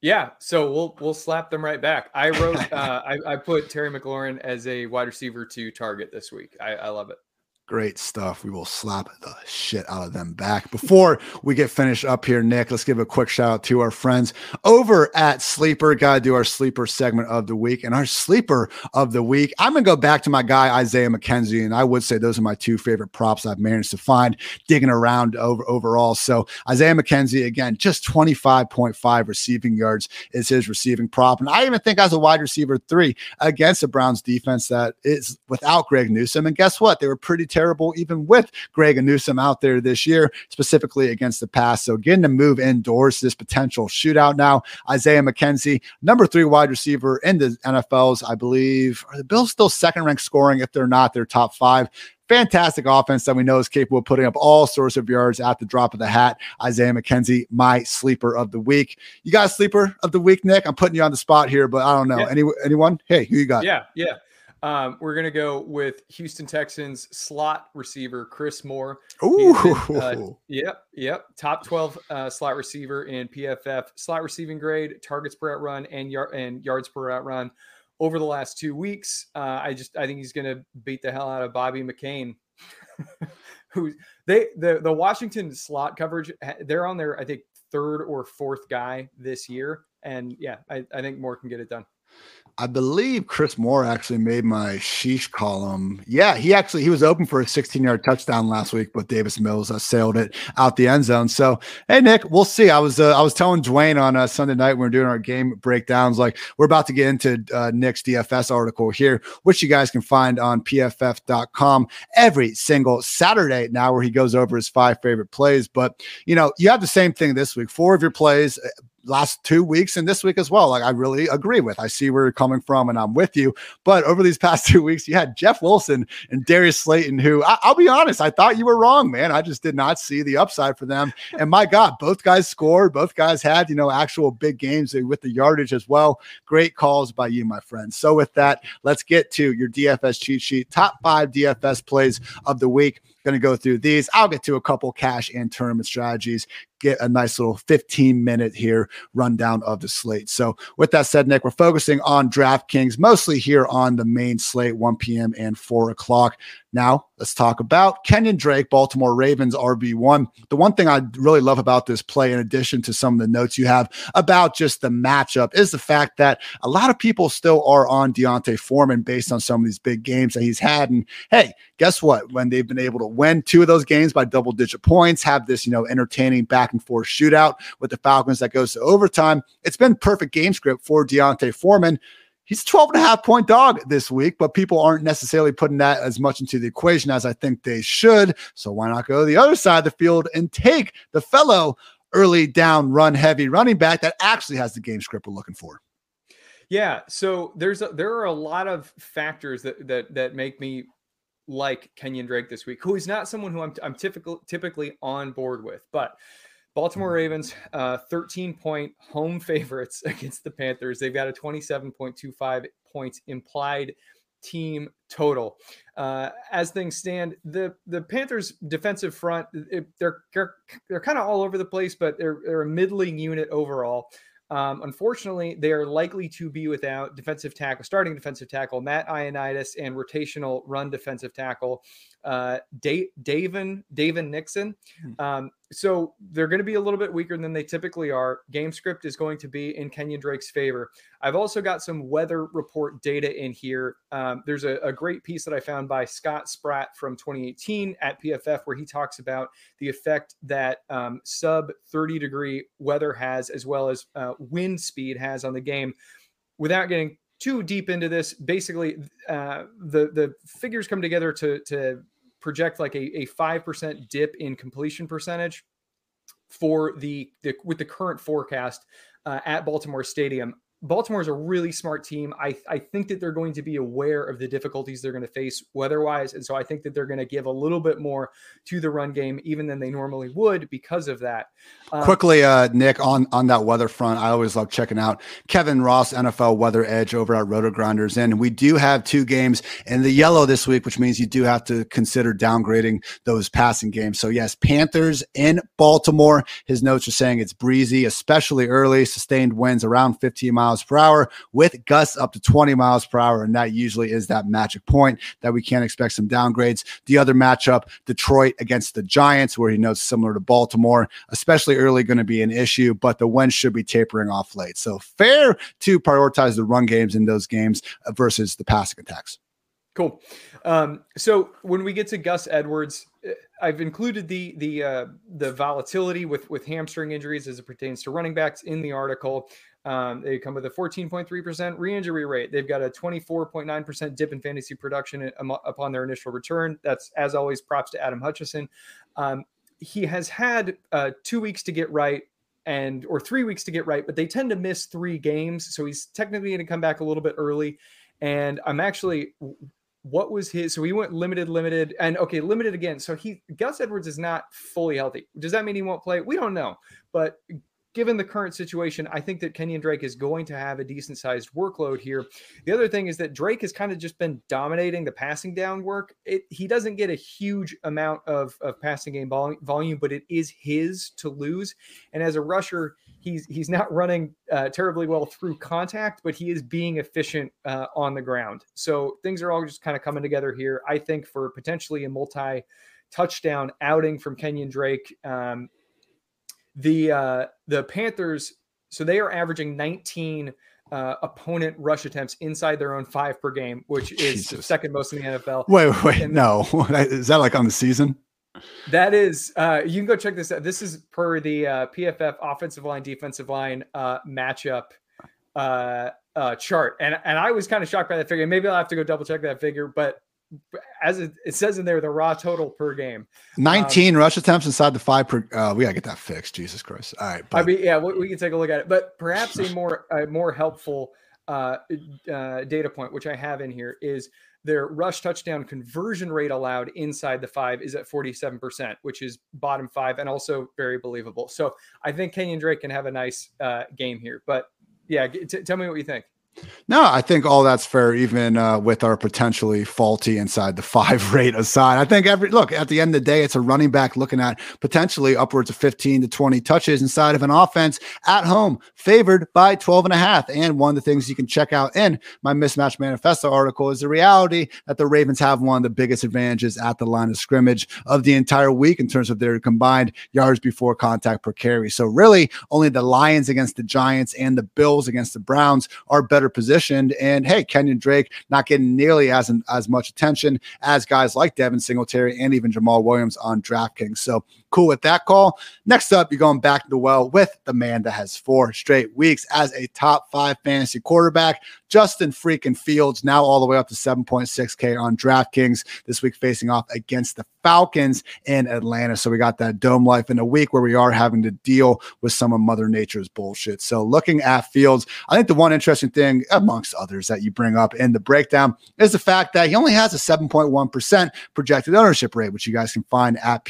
Yeah, so we'll we'll slap them right back. I wrote uh, I, I put Terry McLaurin as a wide receiver to target this week. I, I love it. Great stuff. We will slap the shit out of them back. Before we get finished up here, Nic, let's give a quick shout out to our friends over at Sleeper. Got to do our sleeper segment of the week. And our sleeper of the week, I'm going to go back to my guy, Isaiah McKenzie. And I would say those are my two favorite props I've managed to find digging around over overall. So Isaiah McKenzie, again, just 25.5 receiving yards is his receiving prop. And I even think as a wide receiver three against the Browns defense that is without Greg Newsome. And guess what? They were pretty terrible, even with Greg and Newsome out there this year, specifically against the pass. So getting to move indoors this potential shootout now. Isaiah McKenzie, number three wide receiver in the NFL's, I believe. Are the Bills still second ranked scoring? If they're not, they're top five fantastic offense that we know is capable of putting up all sorts of yards at the drop of the hat. Isaiah McKenzie, my sleeper of the week. You got a sleeper of the week, Nic? I'm putting you on the spot here, but I don't know. Yeah. Any anyone? Hey, who you got? Yeah, yeah. Um, we're gonna go with Houston Texans slot receiver Chris Moore. Ooh, been, uh, yep, yep. Top twelve uh, slot receiver in PFF slot receiving grade, targets per route run, and yard and yards per route run over the last two weeks. Uh, I just I think he's gonna beat the hell out of Bobby McCain. Who they the the Washington slot coverage they're on their I think third or fourth guy this year, and yeah, I, I think Moore can get it done. I believe Chris Moore actually made my sheesh column. Yeah, he actually he was open for a 16 yard touchdown last week, but Davis Mills uh, sailed it out the end zone. So hey, Nic, we'll see. I was uh, I was telling Dwain on uh, Sunday night when we are doing our game breakdowns, like we're about to get into uh, Nic's DFS article here, which you guys can find on PFF.com every single Saturday now, where he goes over his five favorite plays. But you know, you have the same thing this week. Four of your plays last two weeks and this week as well. Like I really agree with. I see where you're coming from and I'm with you. But over these past two weeks, you had Jeff Wilson and Darius Slayton, who I, will be honest, I thought you were wrong, man. I just did not see the upside for them. And my God, both guys scored. Both guys had, you know, actual big games eh, with the yardage as well. Great calls by you, my friend. So with that, let's get to your DFS cheat sheet. Top five DFS plays of the week going to go through these. I'll get to a couple cash and tournament strategies, get a nice little 15 minute here rundown of the slate. So, with that said, Nic, we're focusing on DraftKings mostly here on the main slate, 1 p.m. and 4 o'clock. Now, let's talk about Kenyon Drake, Baltimore Ravens RB1. The one thing I really love about this play, in addition to some of the notes you have about just the matchup, is the fact that a lot of people still are on D'Onta Foreman based on some of these big games that he's had. And hey, guess what? When they've been able to win two of those games by double digit points, have this, you know, entertaining back and forth shootout with the Falcons that goes to overtime, it's been perfect game script for D'Onta Foreman he's a 12 and a half point dog this week, but people aren't necessarily putting that as much into the equation as I think they should. So why not go to the other side of the field and take the fellow early down run heavy running back that actually has the game script we're looking for? Yeah, so there's a, there are a lot of factors that that that make me like Kenyon Drake this week, who is not someone who I'm I'm typical typically on board with, but Baltimore Ravens, uh, 13 point home favorites against the Panthers. They've got a 27.25 points implied team total. Uh, as things stand, the the Panthers defensive front it, they're they're, they're kind of all over the place, but they're they're a middling unit overall. Um, unfortunately, they are likely to be without defensive tackle, starting defensive tackle Matt Ioannidis, and rotational run defensive tackle uh, Dave, David David Nixon. Hmm. Um, so they're going to be a little bit weaker than they typically are. Game script is going to be in Kenyon Drake's favor. I've also got some weather report data in here. Um, there's a, a, great piece that I found by Scott Spratt from 2018 at PFF where he talks about the effect that um, sub 30 degree weather has, as well as uh, wind speed has on the game. Without getting too deep into this, basically, uh, the the figures come together to to project like a five percent dip in completion percentage for the, the with the current forecast uh, at Baltimore Stadium. Baltimore is a really smart team. I, I think that they're going to be aware of the difficulties they're going to face weather-wise, and so I think that they're going to give a little bit more to the run game even than they normally would because of that. Um, Quickly, uh, Nic, on on that weather front, I always love checking out Kevin Roth NFL Weather Edge over at Roto Grinders, and we do have two games in the yellow this week, which means you do have to consider downgrading those passing games. So yes, Panthers in Baltimore. His notes are saying it's breezy, especially early, sustained winds around 15 miles miles per hour with gusts up to 20 miles per hour. And that usually is that magic point that we can't expect some downgrades. The other matchup, Detroit against the Giants, where he knows similar to Baltimore, especially early, going to be an issue, but the wind should be tapering off late. So fair to prioritize the run games in those games versus the passing attacks. Cool. Um, so when we get to Gus Edwards, uh, I've included the the uh, the volatility with with hamstring injuries as it pertains to running backs in the article. Um, they come with a 14.3% re-injury rate. They've got a 24.9% dip in fantasy production upon their initial return. That's as always props to Adam Hutchinson. Um, he has had uh, two weeks to get right and or three weeks to get right, but they tend to miss three games, so he's technically going to come back a little bit early. And I'm actually what was his so he went limited limited and okay limited again so he gus edwards is not fully healthy does that mean he won't play we don't know but given the current situation, I think that Kenyon Drake is going to have a decent sized workload here. The other thing is that Drake has kind of just been dominating the passing down work. It, he doesn't get a huge amount of, of passing game volume, but it is his to lose. And as a rusher, he's he's not running uh, terribly well through contact, but he is being efficient uh, on the ground. So things are all just kind of coming together here. I think for potentially a multi touchdown outing from Kenyon Drake. Um, the uh, the Panthers, so they are averaging 19 uh, opponent rush attempts inside their own five per game, which is Jesus. second most in the NFL. Wait, wait, wait. no, is that like on the season? That is, uh, you can go check this out. This is per the uh, PFF offensive line, defensive line uh, matchup uh, uh, chart, and and I was kind of shocked by that figure. Maybe I'll have to go double check that figure, but as it, it, says in there, the raw total per game. 19 um, rush attempts inside the five per. Uh, we gotta get that fixed. Jesus Christ! All right. But. I mean, yeah, we, we, can take a look at it, but perhaps a more a more helpful uh, uh, data point, which I have in here, is their rush touchdown conversion rate allowed inside the five is at 47%, which is bottom five and also very believable. So I think Kenyon Drake can have a nice uh, game here. But yeah, t- tell me what you think. No, I think all that's fair, even uh, with our potentially faulty inside the five rate aside. I think every look at the end of the day, it's a running back looking at potentially upwards of 15 to 20 touches inside of an offense at home, favored by 12 and a half. And one of the things you can check out in my mismatch manifesto article is the reality that the Ravens have one of the biggest advantages at the line of scrimmage of the entire week in terms of their combined yards before contact per carry. So, really, only the Lions against the Giants and the Bills against the Browns are better positioned. And hey, Kenyon Drake not getting nearly as as much attention as guys like Devin Singletary and even Jamaal Williams on DraftKings. So cool with that call. Next up, you're going back to the well with the man that has four straight weeks as a top five fantasy quarterback. Justin freaking Fields now all the way up to 7.6K on DraftKings this week, facing off against the Falcons in Atlanta. So we got that dome life in a week where we are having to deal with some of Mother Nature's bullshit. So looking at Fields, I think the one interesting thing, amongst others, that you bring up in the breakdown is the fact that he only has a 7.1% projected ownership rate, which you guys can find at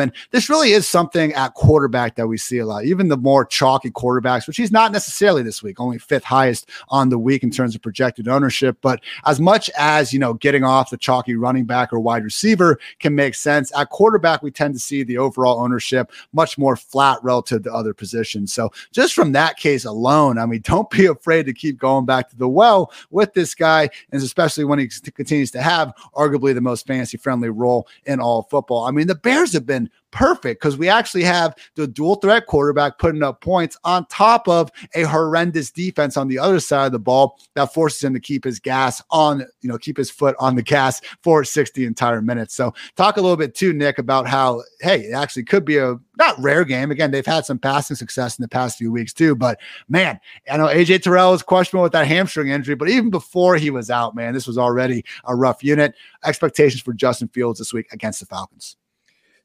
And this really is something at quarterback that we see a lot, even the more chalky quarterbacks, which he's not necessarily this week, only fifth highest on the week in terms of projected ownership. But as much as, you know, getting off the chalky running back or wide receiver can make sense, at quarterback, we tend to see the overall ownership much more flat relative to other positions. So just from that case alone, I mean, don't be afraid to keep going back to the well with this guy, and especially when he continues to have arguably the most fantasy friendly role in all football. I mean, the Bears have been perfect because we actually have the dual threat quarterback putting up points on top of a horrendous defense on the other side of the ball that forces him to keep his gas on, you know, keep his foot on the gas for 60 entire minutes. So talk a little bit too, Nic, about how, hey, it actually could be a not rare game. Again, they've had some passing success in the past few weeks too, but man, I know AJ Terrell was questionable with that hamstring injury, but even before he was out, man, this was already a rough unit. Expectations for Justin Fields this week against the Falcons.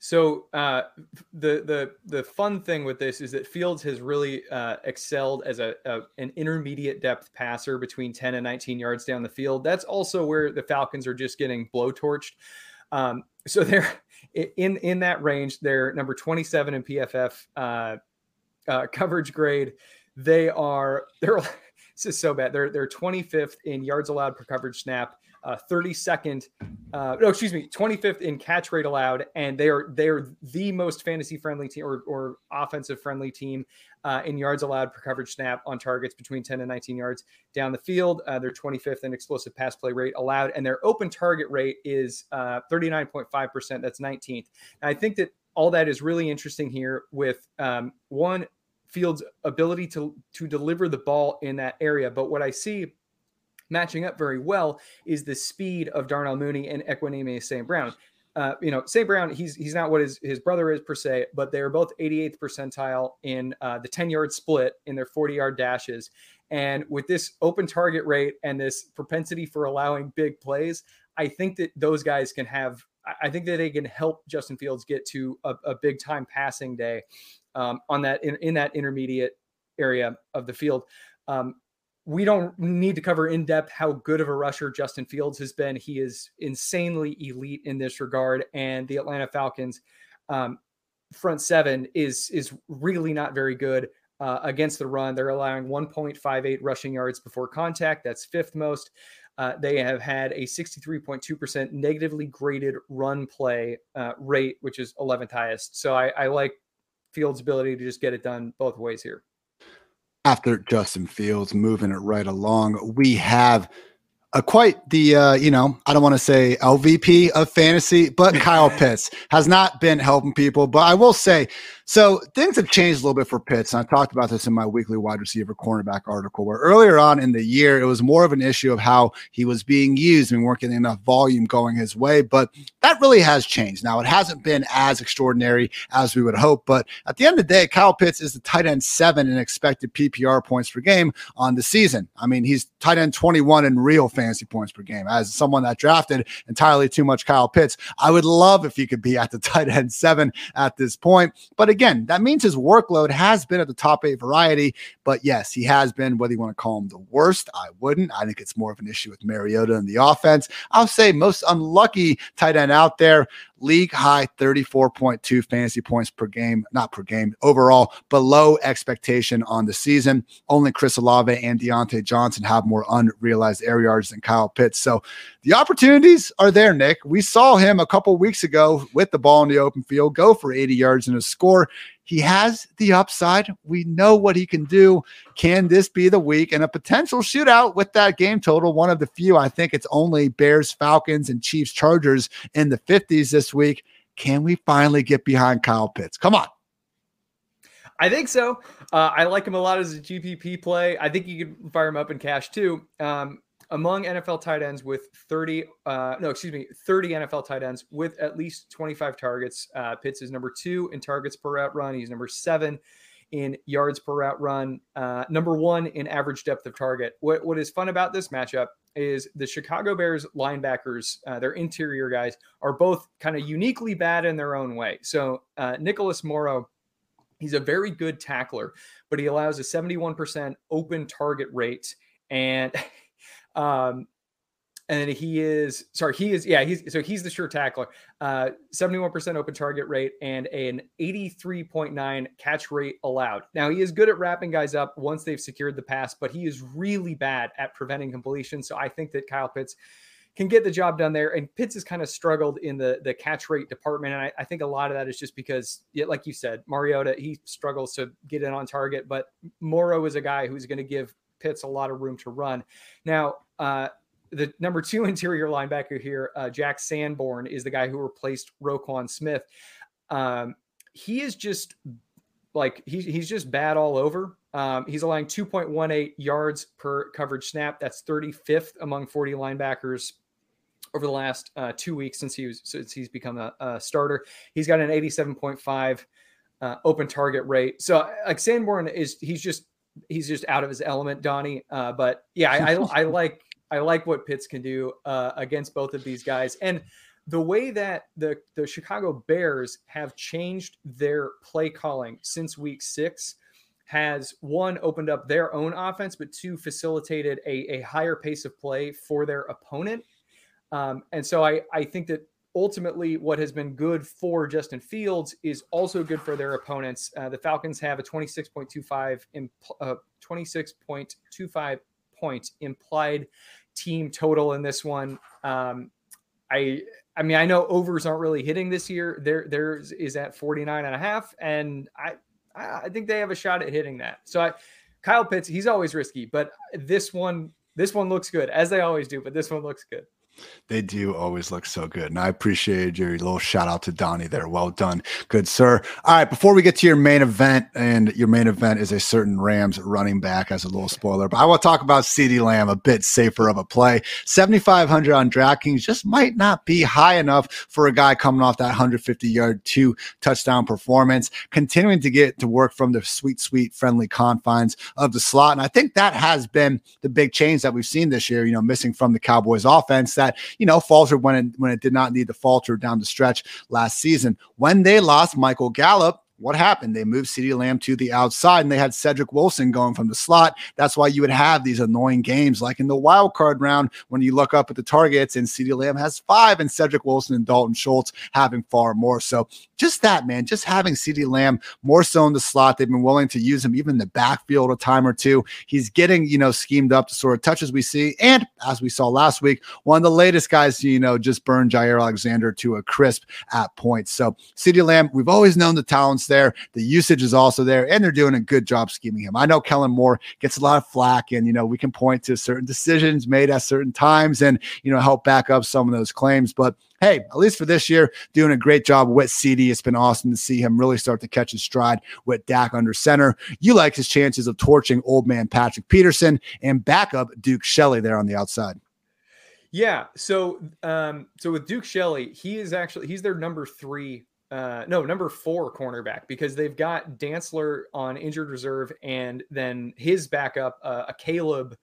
So uh, the the the fun thing with this is that Fields has really uh, excelled as a, a, an intermediate depth passer between 10 and 19 yards down the field. That's also where the Falcons are just getting blowtorched. Um, so they're in in that range. They're number 27 in PFF uh, uh, coverage grade. They are they're this is so bad. They're they're 25th in yards allowed per coverage snap uh, 32nd, uh, no, excuse me, 25th in catch rate allowed, and they are they are the most fantasy friendly team or, or offensive friendly team uh, in yards allowed per coverage snap on targets between 10 and 19 yards down the field. Uh, they're 25th in explosive pass play rate allowed, and their open target rate is 39.5%. Uh, That's 19th. And I think that all that is really interesting here with um, one Fields' ability to to deliver the ball in that area. But what I see matching up very well is the speed of Darnell Mooney and Equanimeous St. Brown. Uh, you know, St. Brown, he's he's not what his, his brother is per se, but they are both 88th percentile in uh, the 10 yard split in their 40 yard dashes. And with this open target rate and this propensity for allowing big plays, I think that those guys can have, I think that they can help Justin Fields get to a, a big time passing day um, on that in, in that intermediate area of the field. Um, we don't need to cover in depth how good of a rusher Justin Fields has been. He is insanely elite in this regard, and the Atlanta Falcons um, front seven is is really not very good uh, against the run. They're allowing 1.58 rushing yards before contact. That's fifth most. Uh, they have had a 63.2% negatively graded run play uh, rate, which is 11th highest. So I, I like Fields' ability to just get it done both ways here after Justin Fields moving it right along, we have a quite the uh, you know I don't want to say LVP of fantasy, but Kyle Pitts has not been helping people. But I will say so things have changed a little bit for Pitts. And I talked about this in my weekly wide receiver cornerback article, where earlier on in the year, it was more of an issue of how he was being used and weren't getting enough volume going his way. But that really has changed. Now, it hasn't been as extraordinary as we would hope. But at the end of the day, Kyle Pitts is the tight end seven in expected PPR points per game on the season. I mean, he's tight end 21 in real fantasy points per game. As someone that drafted entirely too much Kyle Pitts, I would love if he could be at the tight end seven at this point. But again, that means his workload has been at the top eight variety. But yes, he has been, whether you want to call him the worst, I wouldn't. I think it's more of an issue with Mariota and the offense. I'll say most unlucky tight end out there. League high 34.2 fantasy points per game, not per game, overall, below expectation on the season. Only Chris Olave and Diontae Johnson have more unrealized air yards than Kyle Pitts. So the opportunities are there, Nick. We saw him a couple weeks ago with the ball in the open field go for 80 yards and a score. He has the upside. We know what he can do. Can this be the week and a potential shootout with that game total? One of the few. I think it's only Bears, Falcons, and Chiefs, Chargers in the 50s this week. Can we finally get behind Kyle Pitts? Come on. I think so. Uh, I like him a lot as a GPP play. I think you could fire him up in cash too. Um, among NFL tight ends with 30, uh, no, excuse me, 30 NFL tight ends with at least 25 targets. Uh, Pitts is number two in targets per route run. He's number seven in yards per route run, uh, number one in average depth of target. What, what is fun about this matchup is the Chicago Bears linebackers, uh, their interior guys, are both kind of uniquely bad in their own way. So uh, Nicholas Morrow, he's a very good tackler, but he allows a 71% open target rate. And Um, and he is sorry, he is yeah, he's so he's the sure tackler. Uh 71% open target rate and an 83.9 catch rate allowed. Now he is good at wrapping guys up once they've secured the pass, but he is really bad at preventing completion. So I think that Kyle Pitts can get the job done there. And Pitts has kind of struggled in the the catch rate department. And I, I think a lot of that is just because, like you said, Mariota, he struggles to get in on target, but Morrow is a guy who's going to give Pitts a lot of room to run. Now, uh, the number two interior linebacker here, uh, Jack Sanborn, is the guy who replaced Roquan Smith. Um, he is just like he's he's just bad all over. Um, he's allowing 2.18 yards per coverage snap. That's 35th among 40 linebackers over the last uh, two weeks since he was since he's become a, a starter. He's got an 87.5 uh, open target rate. So like Sanborn is he's just he's just out of his element, Donnie. Uh, but yeah, I, I, I, like I like what Pitts can do uh, against both of these guys, and the way that the the Chicago Bears have changed their play calling since Week Six has one opened up their own offense, but two facilitated a, a higher pace of play for their opponent. Um, and so I I think that ultimately what has been good for Justin Fields is also good for their opponents. Uh, the Falcons have a 26.25 imp- uh, 26.25 point implied team total in this one. Um, I I mean I know overs aren't really hitting this year. There theirs is at 49 and a half and I I think they have a shot at hitting that. So I Kyle Pitts, he's always risky, but this one this one looks good as they always do, but this one looks good. They do always look so good. And I appreciate your little shout out to Donnie there. Well done. Good, sir. All right. Before we get to your main event, and your main event is a certain Rams running back as a little spoiler, but I want to talk about CeeDee Lamb, a bit safer of a play. 7,500 on DraftKings just might not be high enough for a guy coming off that 150 yard, two touchdown performance, continuing to get to work from the sweet, sweet, friendly confines of the slot. And I think that has been the big change that we've seen this year, you know, missing from the Cowboys offense. That that, you know, faltered when it, when it did not need to falter down the stretch last season. When they lost Michael Gallup, what happened? They moved CeeDee Lamb to the outside and they had Cedric Wilson going from the slot. That's why you would have these annoying games like in the wild card round when you look up at the targets and CeeDee Lamb has five and Cedric Wilson and Dalton Schultz having far more. So just that, man, just having CeeDee Lamb more so in the slot. They've been willing to use him even in the backfield a time or two. He's getting, you know, schemed up to sort of touches we see. And as we saw last week, one of the latest guys, you know, just burned Jaire Alexander to a crisp at points. So CeeDee Lamb, we've always known the talents there. The usage is also there, and they're doing a good job scheming him. I know Kellen Moore gets a lot of flack, and you know we can point to certain decisions made at certain times, and you know help back up some of those claims. But hey, at least for this year, doing a great job with CeeDee. It's been awesome to see him really start to catch his stride with Dak under center. You like his chances of torching old man Patrick Peterson and backup Duke Shelley there on the outside. Yeah. So, um, so with Duke Shelley, he is actually he's their number three uh, no, number four cornerback because they've got Dantzler on injured reserve and then his backup, uh, Akayleb,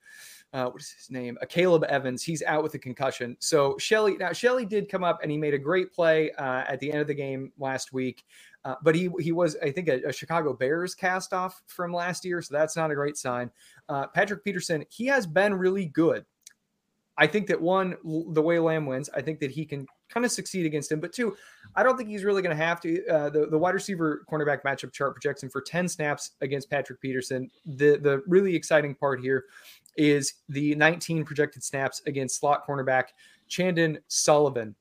uh, what is his name? Akayleb Evans. He's out with a concussion. So Shelley, now Shelley did come up and he made a great play uh, at the end of the game last week. Uh, but he he was, I think, a, a, Chicago Bears cast off from last year, so that's not a great sign. Uh, Patrick Peterson, he has been really good. I think that one, the way Lamb wins, I think that he can kind of succeed against him. But two, I don't think he's really going to have to. Uh, the the wide receiver cornerback matchup chart projects him for 10 snaps against Patrick Peterson. The the really exciting part here is the 19 projected snaps against slot cornerback Chandon Sullivan.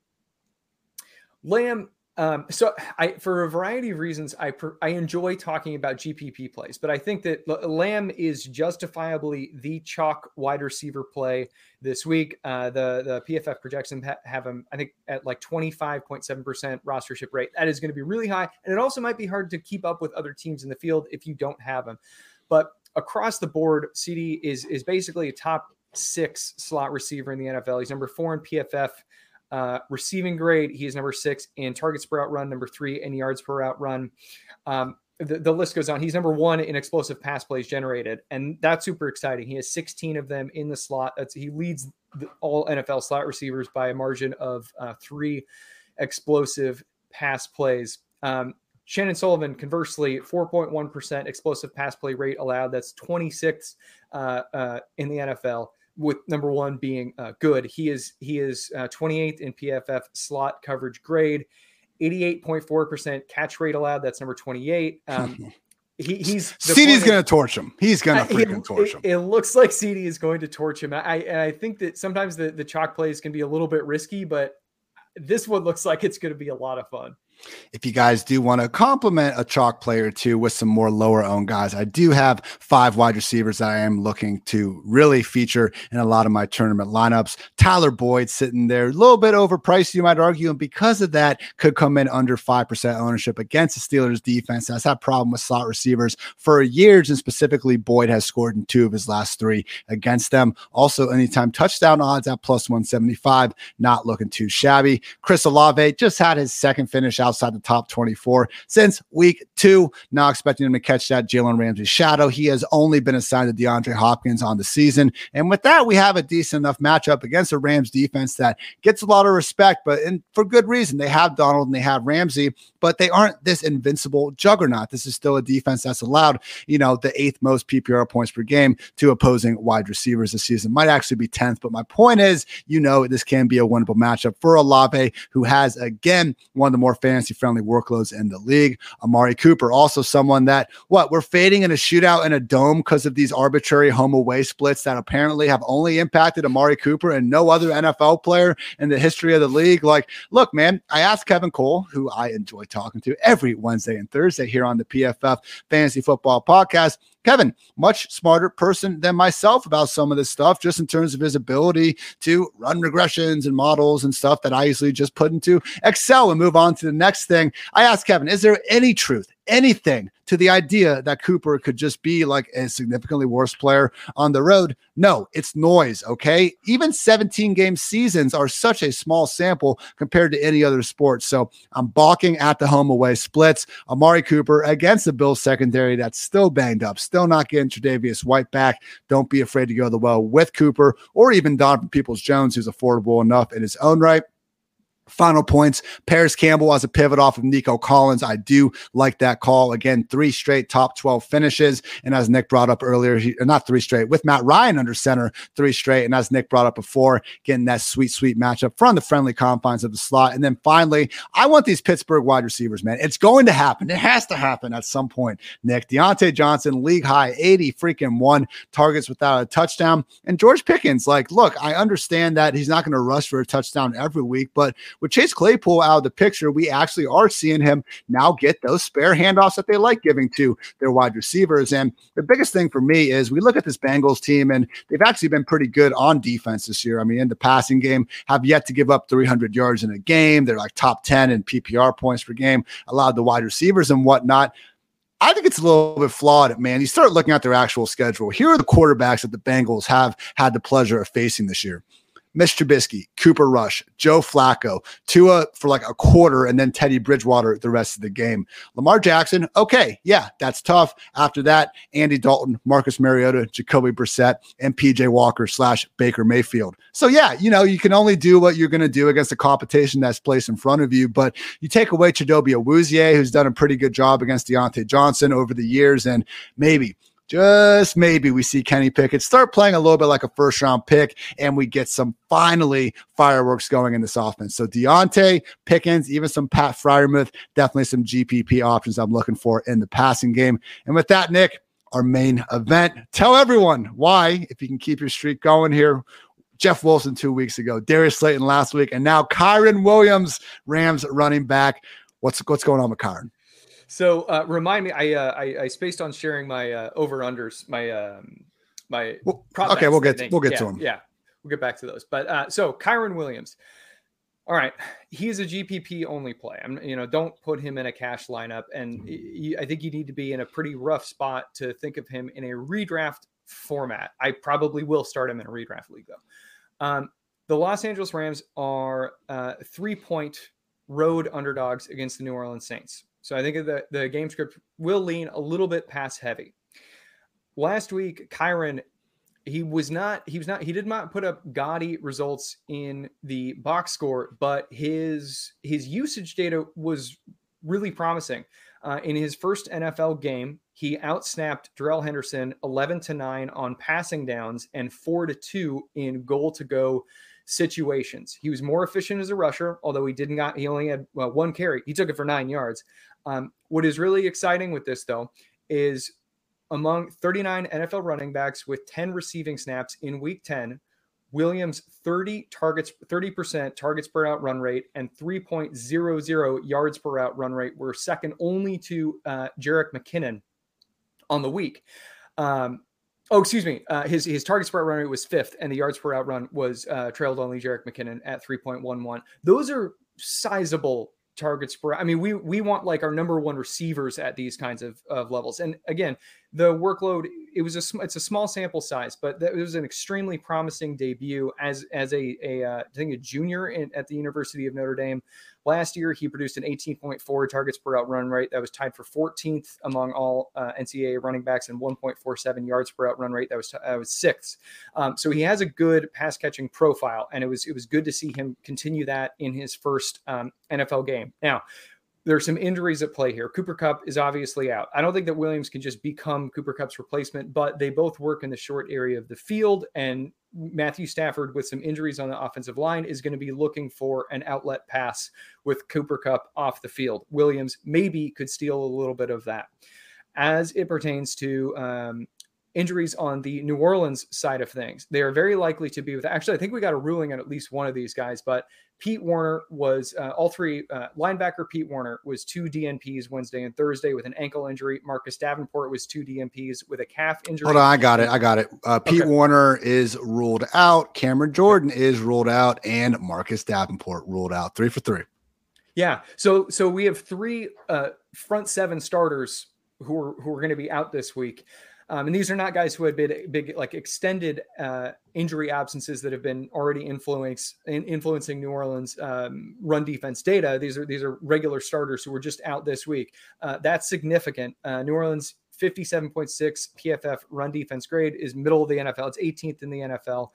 Lamb um, so I, for a variety of reasons, I per, I enjoy talking about GPP plays, but I think that Lamb is justifiably the chalk wide receiver play this week. Uh, the the PFF projections have him, I think, at like twenty five point seven percent rostership rate. That is going to be really high, and it also might be hard to keep up with other teams in the field if you don't have him. But across the board, CeeDee is is basically a top six slot receiver in the NFL. He's number four in PFF. Uh, receiving grade, he is number six in targets per route run, number three in yards per route run. Um, the, the, list goes on. He's number one in explosive pass plays generated, and that's super exciting. He has 16 of them in the slot. That's, he leads the, all NFL slot receivers by a margin of uh, three explosive pass plays. Um, Chandon Sullivan, conversely, 4.1% explosive pass play rate allowed. That's 26th uh, uh, in the NFL with number one being uh, good. He is he is uh, 28th in PFF slot coverage grade, 88.4% catch rate allowed. That's number 28. Um, he, he's CeeDee's going to torch him. He's going to freaking torch him. It, it, looks like CD is going to torch him. I I think that sometimes the the chalk plays can be a little bit risky, but this one looks like it's going to be a lot of fun if you guys do want to complement a chalk player or two with some more lower owned guys, I do have five wide receivers that I am looking to really feature in a lot of my tournament lineups. Tyler Boyd sitting there, a little bit overpriced, you might argue, and because of that, could come in under 5% ownership against the Steelers defense. That's that problem with slot receivers for years, and specifically, Boyd has scored in two of his last three against them. Also, anytime touchdown odds at plus 175, not looking too shabby. Chris Olave just had his second finish out outside the top 24 since week two. Now expecting him to catch that Jalen Ramsey shadow. He has only been assigned to DeAndre Hopkins on the season. And with that, we have a decent enough matchup against a Rams defense that gets a lot of respect, but and for good reason. They have Donald and they have Ramsey, but they aren't this invincible juggernaut. This is still a defense that's allowed, you know, the eighth most PPR points per game to opposing wide receivers this season. Might actually be 10th, but my point is, you know, this can be a winnable matchup for Olave, who has again one of the more fantasy fantasy friendly workloads in the league. Amari Cooper, also someone that what we're fading in a shootout in a dome because of these arbitrary home away splits that apparently have only impacted Amari Cooper and no other NFL player in the history of the league. Like, look, man, I asked Kevin Cole, who I enjoy talking to every Wednesday and Thursday here on the PFF Fantasy Football Podcast. Kevin, much smarter person than myself about some of this stuff, just in terms of his ability to run regressions and models and stuff that I usually just put into Excel and move on to the next thing. I asked Kevin, is there any truth, anything to the idea that Cooper could just be like a significantly worse player on the road. No, it's noise. Okay. Even 17 game seasons are such a small sample compared to any other sport. So I'm balking at the home away splits. Amari Cooper against the Bills secondary that's still banged up, still not getting Tre'Davious White back. Don't be afraid to go the well with Cooper or even Donovan Peoples Jones, who's affordable enough in his own right. Final points. Parris Campbell as a pivot off of Nico Collins. I do like that call. Again, three straight top 12 finishes. And as Nic brought up earlier, he, uh, not three straight, with Matt Ryan under center, three straight. And as Nic brought up before, getting that sweet, sweet matchup from the friendly confines of the slot. And then finally, I want these Pittsburgh wide receivers, man. It's going to happen. It has to happen at some point. Nic, Diontae Johnson, league high 80 freaking one targets without a touchdown. And George Pickens, like, look, I understand that he's not going to rush for a touchdown every week, but with Chase Claypool out of the picture, we actually are seeing him now get those spare handoffs that they like giving to their wide receivers. And the biggest thing for me is we look at this Bengals team, and they've actually been pretty good on defense this year. I mean, in the passing game, have yet to give up 300 yards in a game. They're like top 10 in PPR points per game, allowed the wide receivers and whatnot. I think it's a little bit flawed, man. You start looking at their actual schedule. Here are the quarterbacks that the Bengals have had the pleasure of facing this year. Mitch Trubisky, Cooper Rush, Joe Flacco, Tua for like a quarter, and then Teddy Bridgewater the rest of the game. Lamar Jackson, okay, yeah, that's tough. After that, Andy Dalton, Marcus Mariota, Jacoby Brissett, and PJ Walker slash Baker Mayfield. So yeah, you know, you can only do what you're going to do against the competition that's placed in front of you. But you take away Chidobe Awuzie, who's done a pretty good job against Diontae Johnson over the years, and maybe just maybe we see Kenny Pickett start playing a little bit like a first round pick and we get some finally fireworks going in this offense. So Diontae Pickens, even some Pat Freiermuth, definitely some GPP options I'm looking for in the passing game. And with that, Nic, our main event. Tell everyone why, if you can keep your streak going here. Jeff Wilson two weeks ago, Darius Slayton last week, and now Kyren Williams, Rams running back. What's what's going on with Kyren? So uh, remind me, I, uh, I, I spaced on sharing my uh, over unders, my um, my. Well, okay, we'll get to, we'll get yeah, to them. Yeah, we'll get back to those. But uh, so Kyren Williams, all right, he's a GPP only play. I'm, you know, don't put him in a cash lineup, and he, I think you need to be in a pretty rough spot to think of him in a redraft format. I probably will start him in a redraft league though. Um, the Los Angeles Rams are uh, three point road underdogs against the New Orleans Saints. So I think the, the game script will lean a little bit pass heavy. Last week, Kyren, he was not, he was not, he did not put up gaudy results in the box score, but his his usage data was really promising. Uh, in his first NFL game, he outsnapped Darrell Henderson 11 to 9 on passing downs and 4 to 2 in goal to go situations. He was more efficient as a rusher, although he didn't got he only had well, one carry. He took it for 9 yards. Um, what is really exciting with this, though, is among 39 NFL running backs with 10 receiving snaps in week 10, Williams 30 targets, 30% targets per route run rate and 3.00 yards per route run rate were second only to uh, Jerick McKinnon on the week. Um, oh, excuse me. Uh, his his targets per route run rate was fifth, and the yards per route run was uh, trailed only Jerick McKinnon at 3.11. Those are sizable targets per. I mean, we we want like our number one receivers at these kinds of, of levels. And again, the workload it was a it's a small sample size, but that was an extremely promising debut as as a a uh, I think a junior in, at the University of Notre Dame. Last year, he produced an 18.4 targets per route run rate. That was tied for 14th among all uh, NCAA running backs and 1.47 yards per route run rate. That was that was sixth. Um, so he has a good pass catching profile, and it was it was good to see him continue that in his first um, NFL game. Now, there's some injuries at play here. Cooper Kupp is obviously out. I don't think that Williams can just become Cooper Kupp's replacement, but they both work in the short area of the field. And Matthew Stafford, with some injuries on the offensive line, is going to be looking for an outlet pass with Cooper Kupp off the field. Williams maybe could steal a little bit of that. As it pertains to um, injuries on the New Orleans side of things. They are very likely to be with. Actually, I think we got a ruling on at least one of these guys, but Pete Werner was uh, all three uh, linebacker. Pete Werner was two DNPs Wednesday and Thursday with an ankle injury. Marcus Davenport was two DNPs with a calf injury. Hold on, I got it. I got it. Uh, Pete okay. Werner is ruled out. Cameron Jordan is ruled out, and Marcus Davenport ruled out. Three for three. Yeah. So so we have three uh, front seven starters who are who are going to be out this week. Um, and these are not guys who had been big, like extended uh, injury absences that have been already influence, in, influencing New Orleans um, run defense data. These are these are regular starters who were just out this week. Uh, that's significant. Uh, New Orleans 57.6 PFF run defense grade is middle of the NFL. It's 18th in the NFL.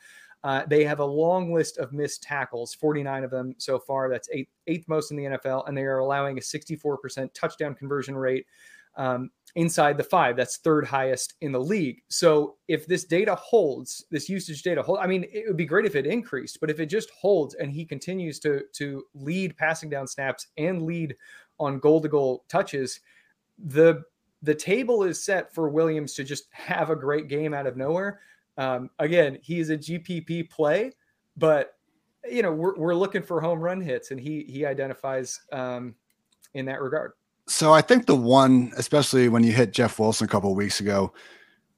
Uh, they have a long list of missed tackles, 49 of them so far. That's eighth, eighth most in the NFL, and they are allowing a 64% touchdown conversion rate um, inside the five. That's third highest in the league. So if this data holds, this usage data hold, I mean, it would be great if it increased, but if it just holds and he continues to to lead passing down snaps and lead on goal to goal touches, the the table is set for Williams to just have a great game out of nowhere. Um, again, he is a GPP play, but you know we're, we're looking for home run hits, and he he identifies um, in that regard. So I think the one, especially when you hit Jeff Wilson a couple of weeks ago,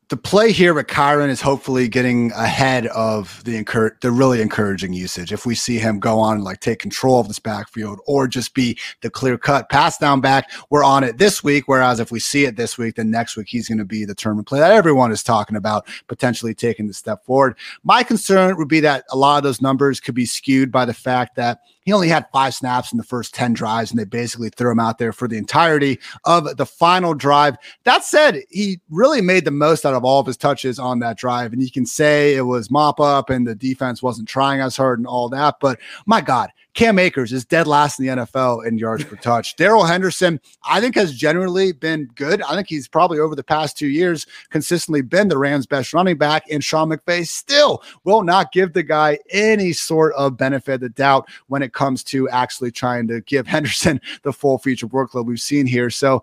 the play here with Kyren is hopefully getting ahead of the incur- the really encouraging usage. If we see him go on and like take control of this backfield or just be the clear cut pass down back, we're on it this week. Whereas if we see it this week, then next week he's going to be the term play that everyone is talking about, potentially taking the step forward. My concern would be that a lot of those numbers could be skewed by the fact that he only had five snaps in the first 10 drives, and they basically threw him out there for the entirety of the final drive. That said, he really made the most out of all of his touches on that drive. And you can say it was mop up and the defense wasn't trying as hard and all that. But my God, Cam Akers is dead last in the NFL in yards per touch. Darrell Henderson, I think, has generally been good. I think he's probably over the past two years consistently been the Rams' best running back. And Sean McVay still will not give the guy any sort of benefit of the doubt when it comes to actually trying to give Henderson the full feature workload we've seen here. So,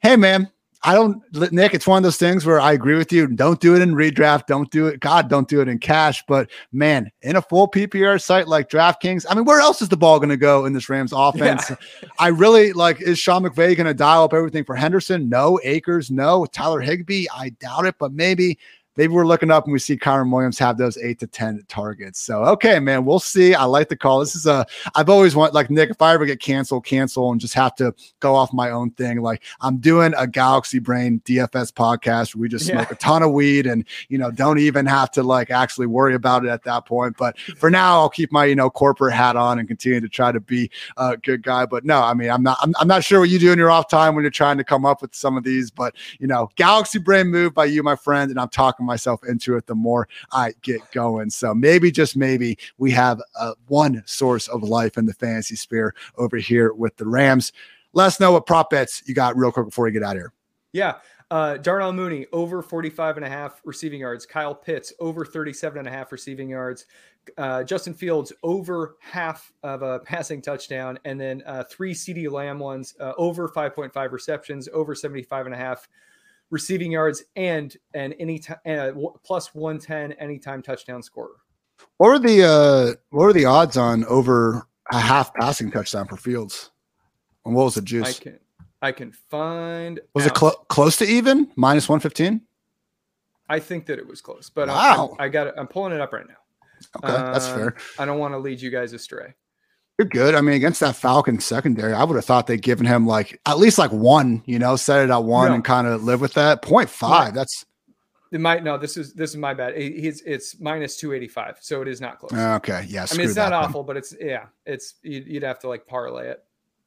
hey, man, I don't, Nic, it's one of those things where I agree with you. Don't do it in redraft. Don't do it. God, don't do it in cash. But man, in a full PPR site like DraftKings, I mean, where else is the ball going to go in this Rams offense? Yeah. I really like, is Sean McVay going to dial up everything for Henderson? No. Akers? No. Tyler Higbee? I doubt it, but maybe maybe we're looking up and we see Kyren Williams have those eight to 10 targets. So, okay, man, we'll see. I like the call. This is a, I've always want like Nic, if I ever get canceled, cancel and just have to go off my own thing. Like I'm doing a Galaxy Brain DFS podcast where we just smoke yeah. a ton of weed and, you know, don't even have to like actually worry about it at that point. But for now, I'll keep my, you know, corporate hat on and continue to try to be a good guy. But no, I mean, I'm not, I'm, I'm not sure what you do in your off time when you're trying to come up with some of these, but, you know, Galaxy Brain move by you, my friend. And I'm talking myself into it the more I get going. So maybe, just maybe, we have uh, one source of life in the fantasy sphere over here with the Rams. Let us know what prop bets you got real quick before we get out of here. Yeah. Uh, Darnell Mooney over 45 and a half receiving yards. Kyle Pitts over 37 and a half receiving yards. Uh, Justin Fields over half of a passing touchdown. And then uh, three CeeDee Lamb ones uh, over 5.5 receptions, over 75 and a half receiving yards and and any t- uh, plus 110 anytime touchdown scorer. What are the uh what are the odds on over a half passing touchdown for Fields? And what was the juice? I can I can find Was out. it cl- close to even? Minus 115? I think that it was close, but wow. I, I got it. I'm pulling it up right now. Okay, that's fair. Um, I don't want to lead you guys astray. You're good. I mean, against that Falcon secondary, I would have thought they'd given him like at least like one, you know, set it at one no. and kind of live with that. Point five. That's it might no, this is this is my bad. He's it's minus two eighty five, so it is not close. Okay, yeah. I mean, it's not awful, but it's yeah, it's you'd, you'd have to like parlay it.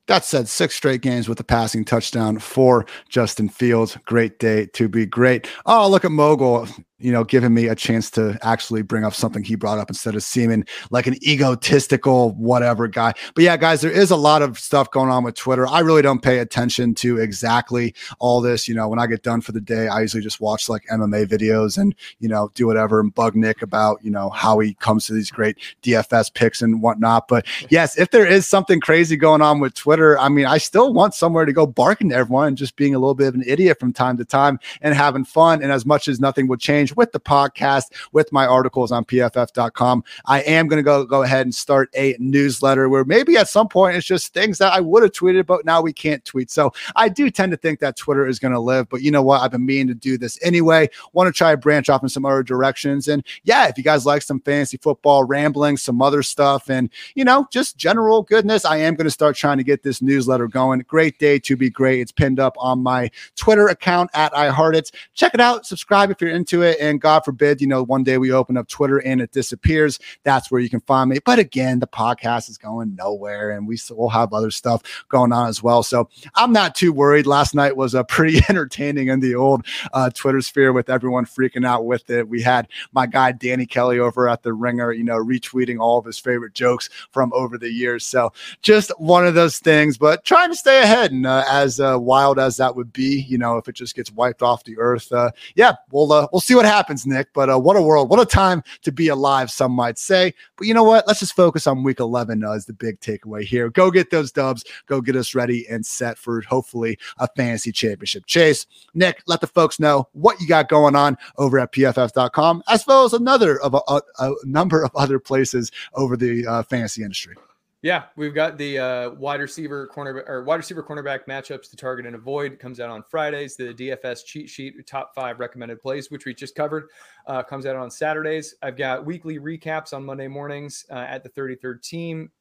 That said, six straight games with a passing touchdown for Justin Fields. Great day to be great. Oh, look at Mogul you know, giving me a chance to actually bring up something he brought up instead of seeming like an egotistical whatever guy. But yeah, guys, there is a lot of stuff going on with Twitter. I really don't pay attention to exactly all this. You know, when I get done for the day, I usually just watch like MMA videos and, you know, do whatever and bug Nic about, you know, how he comes to these great DFS picks and whatnot. But yes, if there is something crazy going on with Twitter, I mean, I still want somewhere to go barking to everyone and just being a little bit of an idiot from time to time and having fun. And as much as nothing would change, with the podcast, with my articles on pff.com. I am going to go go ahead and start a newsletter where maybe at some point it's just things that I would have tweeted, but now we can't tweet. So I do tend to think that Twitter is going to live, but you know what? I've been meaning to do this anyway. Want to try to branch off in some other directions. And yeah, if you guys like some fantasy football rambling, some other stuff, and you know, just general goodness, I am going to start trying to get this newsletter going. Great day to be great. It's pinned up on my Twitter account at IanHartitz. Check it out, subscribe if you're into it, and God forbid, you know, one day we open up Twitter and it disappears. That's where you can find me. But again, the podcast is going nowhere, and we still have other stuff going on as well. So I'm not too worried. Last night was a pretty entertaining in the old uh, Twitter sphere with everyone freaking out with it. We had my guy Danny Kelly over at the Ringer, you know, retweeting all of his favorite jokes from over the years. So just one of those things, but trying to stay ahead. And uh, as uh, wild as that would be, you know, if it just gets wiped off the earth, uh, yeah, we'll uh, we'll see what happens Nic. But uh, what a world, what a time to be alive, some might say. But you know what? Let's just focus on week 11 uh, as the big takeaway here. Go get those dubs, go get us ready and set for hopefully a fantasy championship chase. Nic, let the folks know what you got going on over at pff.com, as well as another of a, a, a number of other places over the uh, fantasy industry. Yeah, we've got the uh, wide receiver corner or wide receiver cornerback matchups to target and avoid comes out on Fridays. The DFS cheat sheet top five recommended plays, which we just covered, uh, comes out on Saturdays. I've got weekly recaps on Monday mornings uh, at the 33rd team.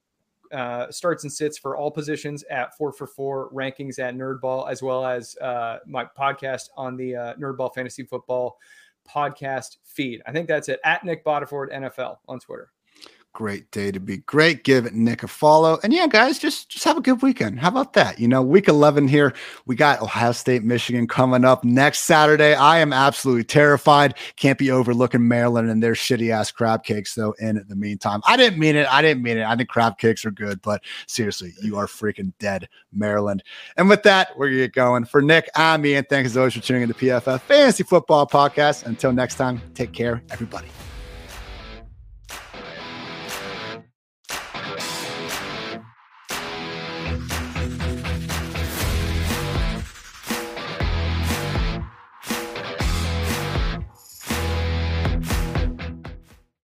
Uh, starts and sits for all positions at four for four rankings at Nerdball, as well as uh, my podcast on the uh, Nerdball Fantasy Football podcast feed. I think that's it at Nic Bodiford NFL on Twitter. Great day to be great. Give Nic a follow. And yeah, guys, just just have a good weekend. How about that? You know, week 11 here. We got Ohio State, Michigan coming up next Saturday. I am absolutely terrified. Can't be overlooking Maryland and their shitty ass crab cakes, though, in the meantime. I didn't mean it. I didn't mean it. I think crab cakes are good, but seriously, you are freaking dead, Maryland. And with that, we're going to get going. For Nic, I'm Ian. Thanks as always for tuning in to PFF Fantasy Football Podcast. Until next time, take care, everybody.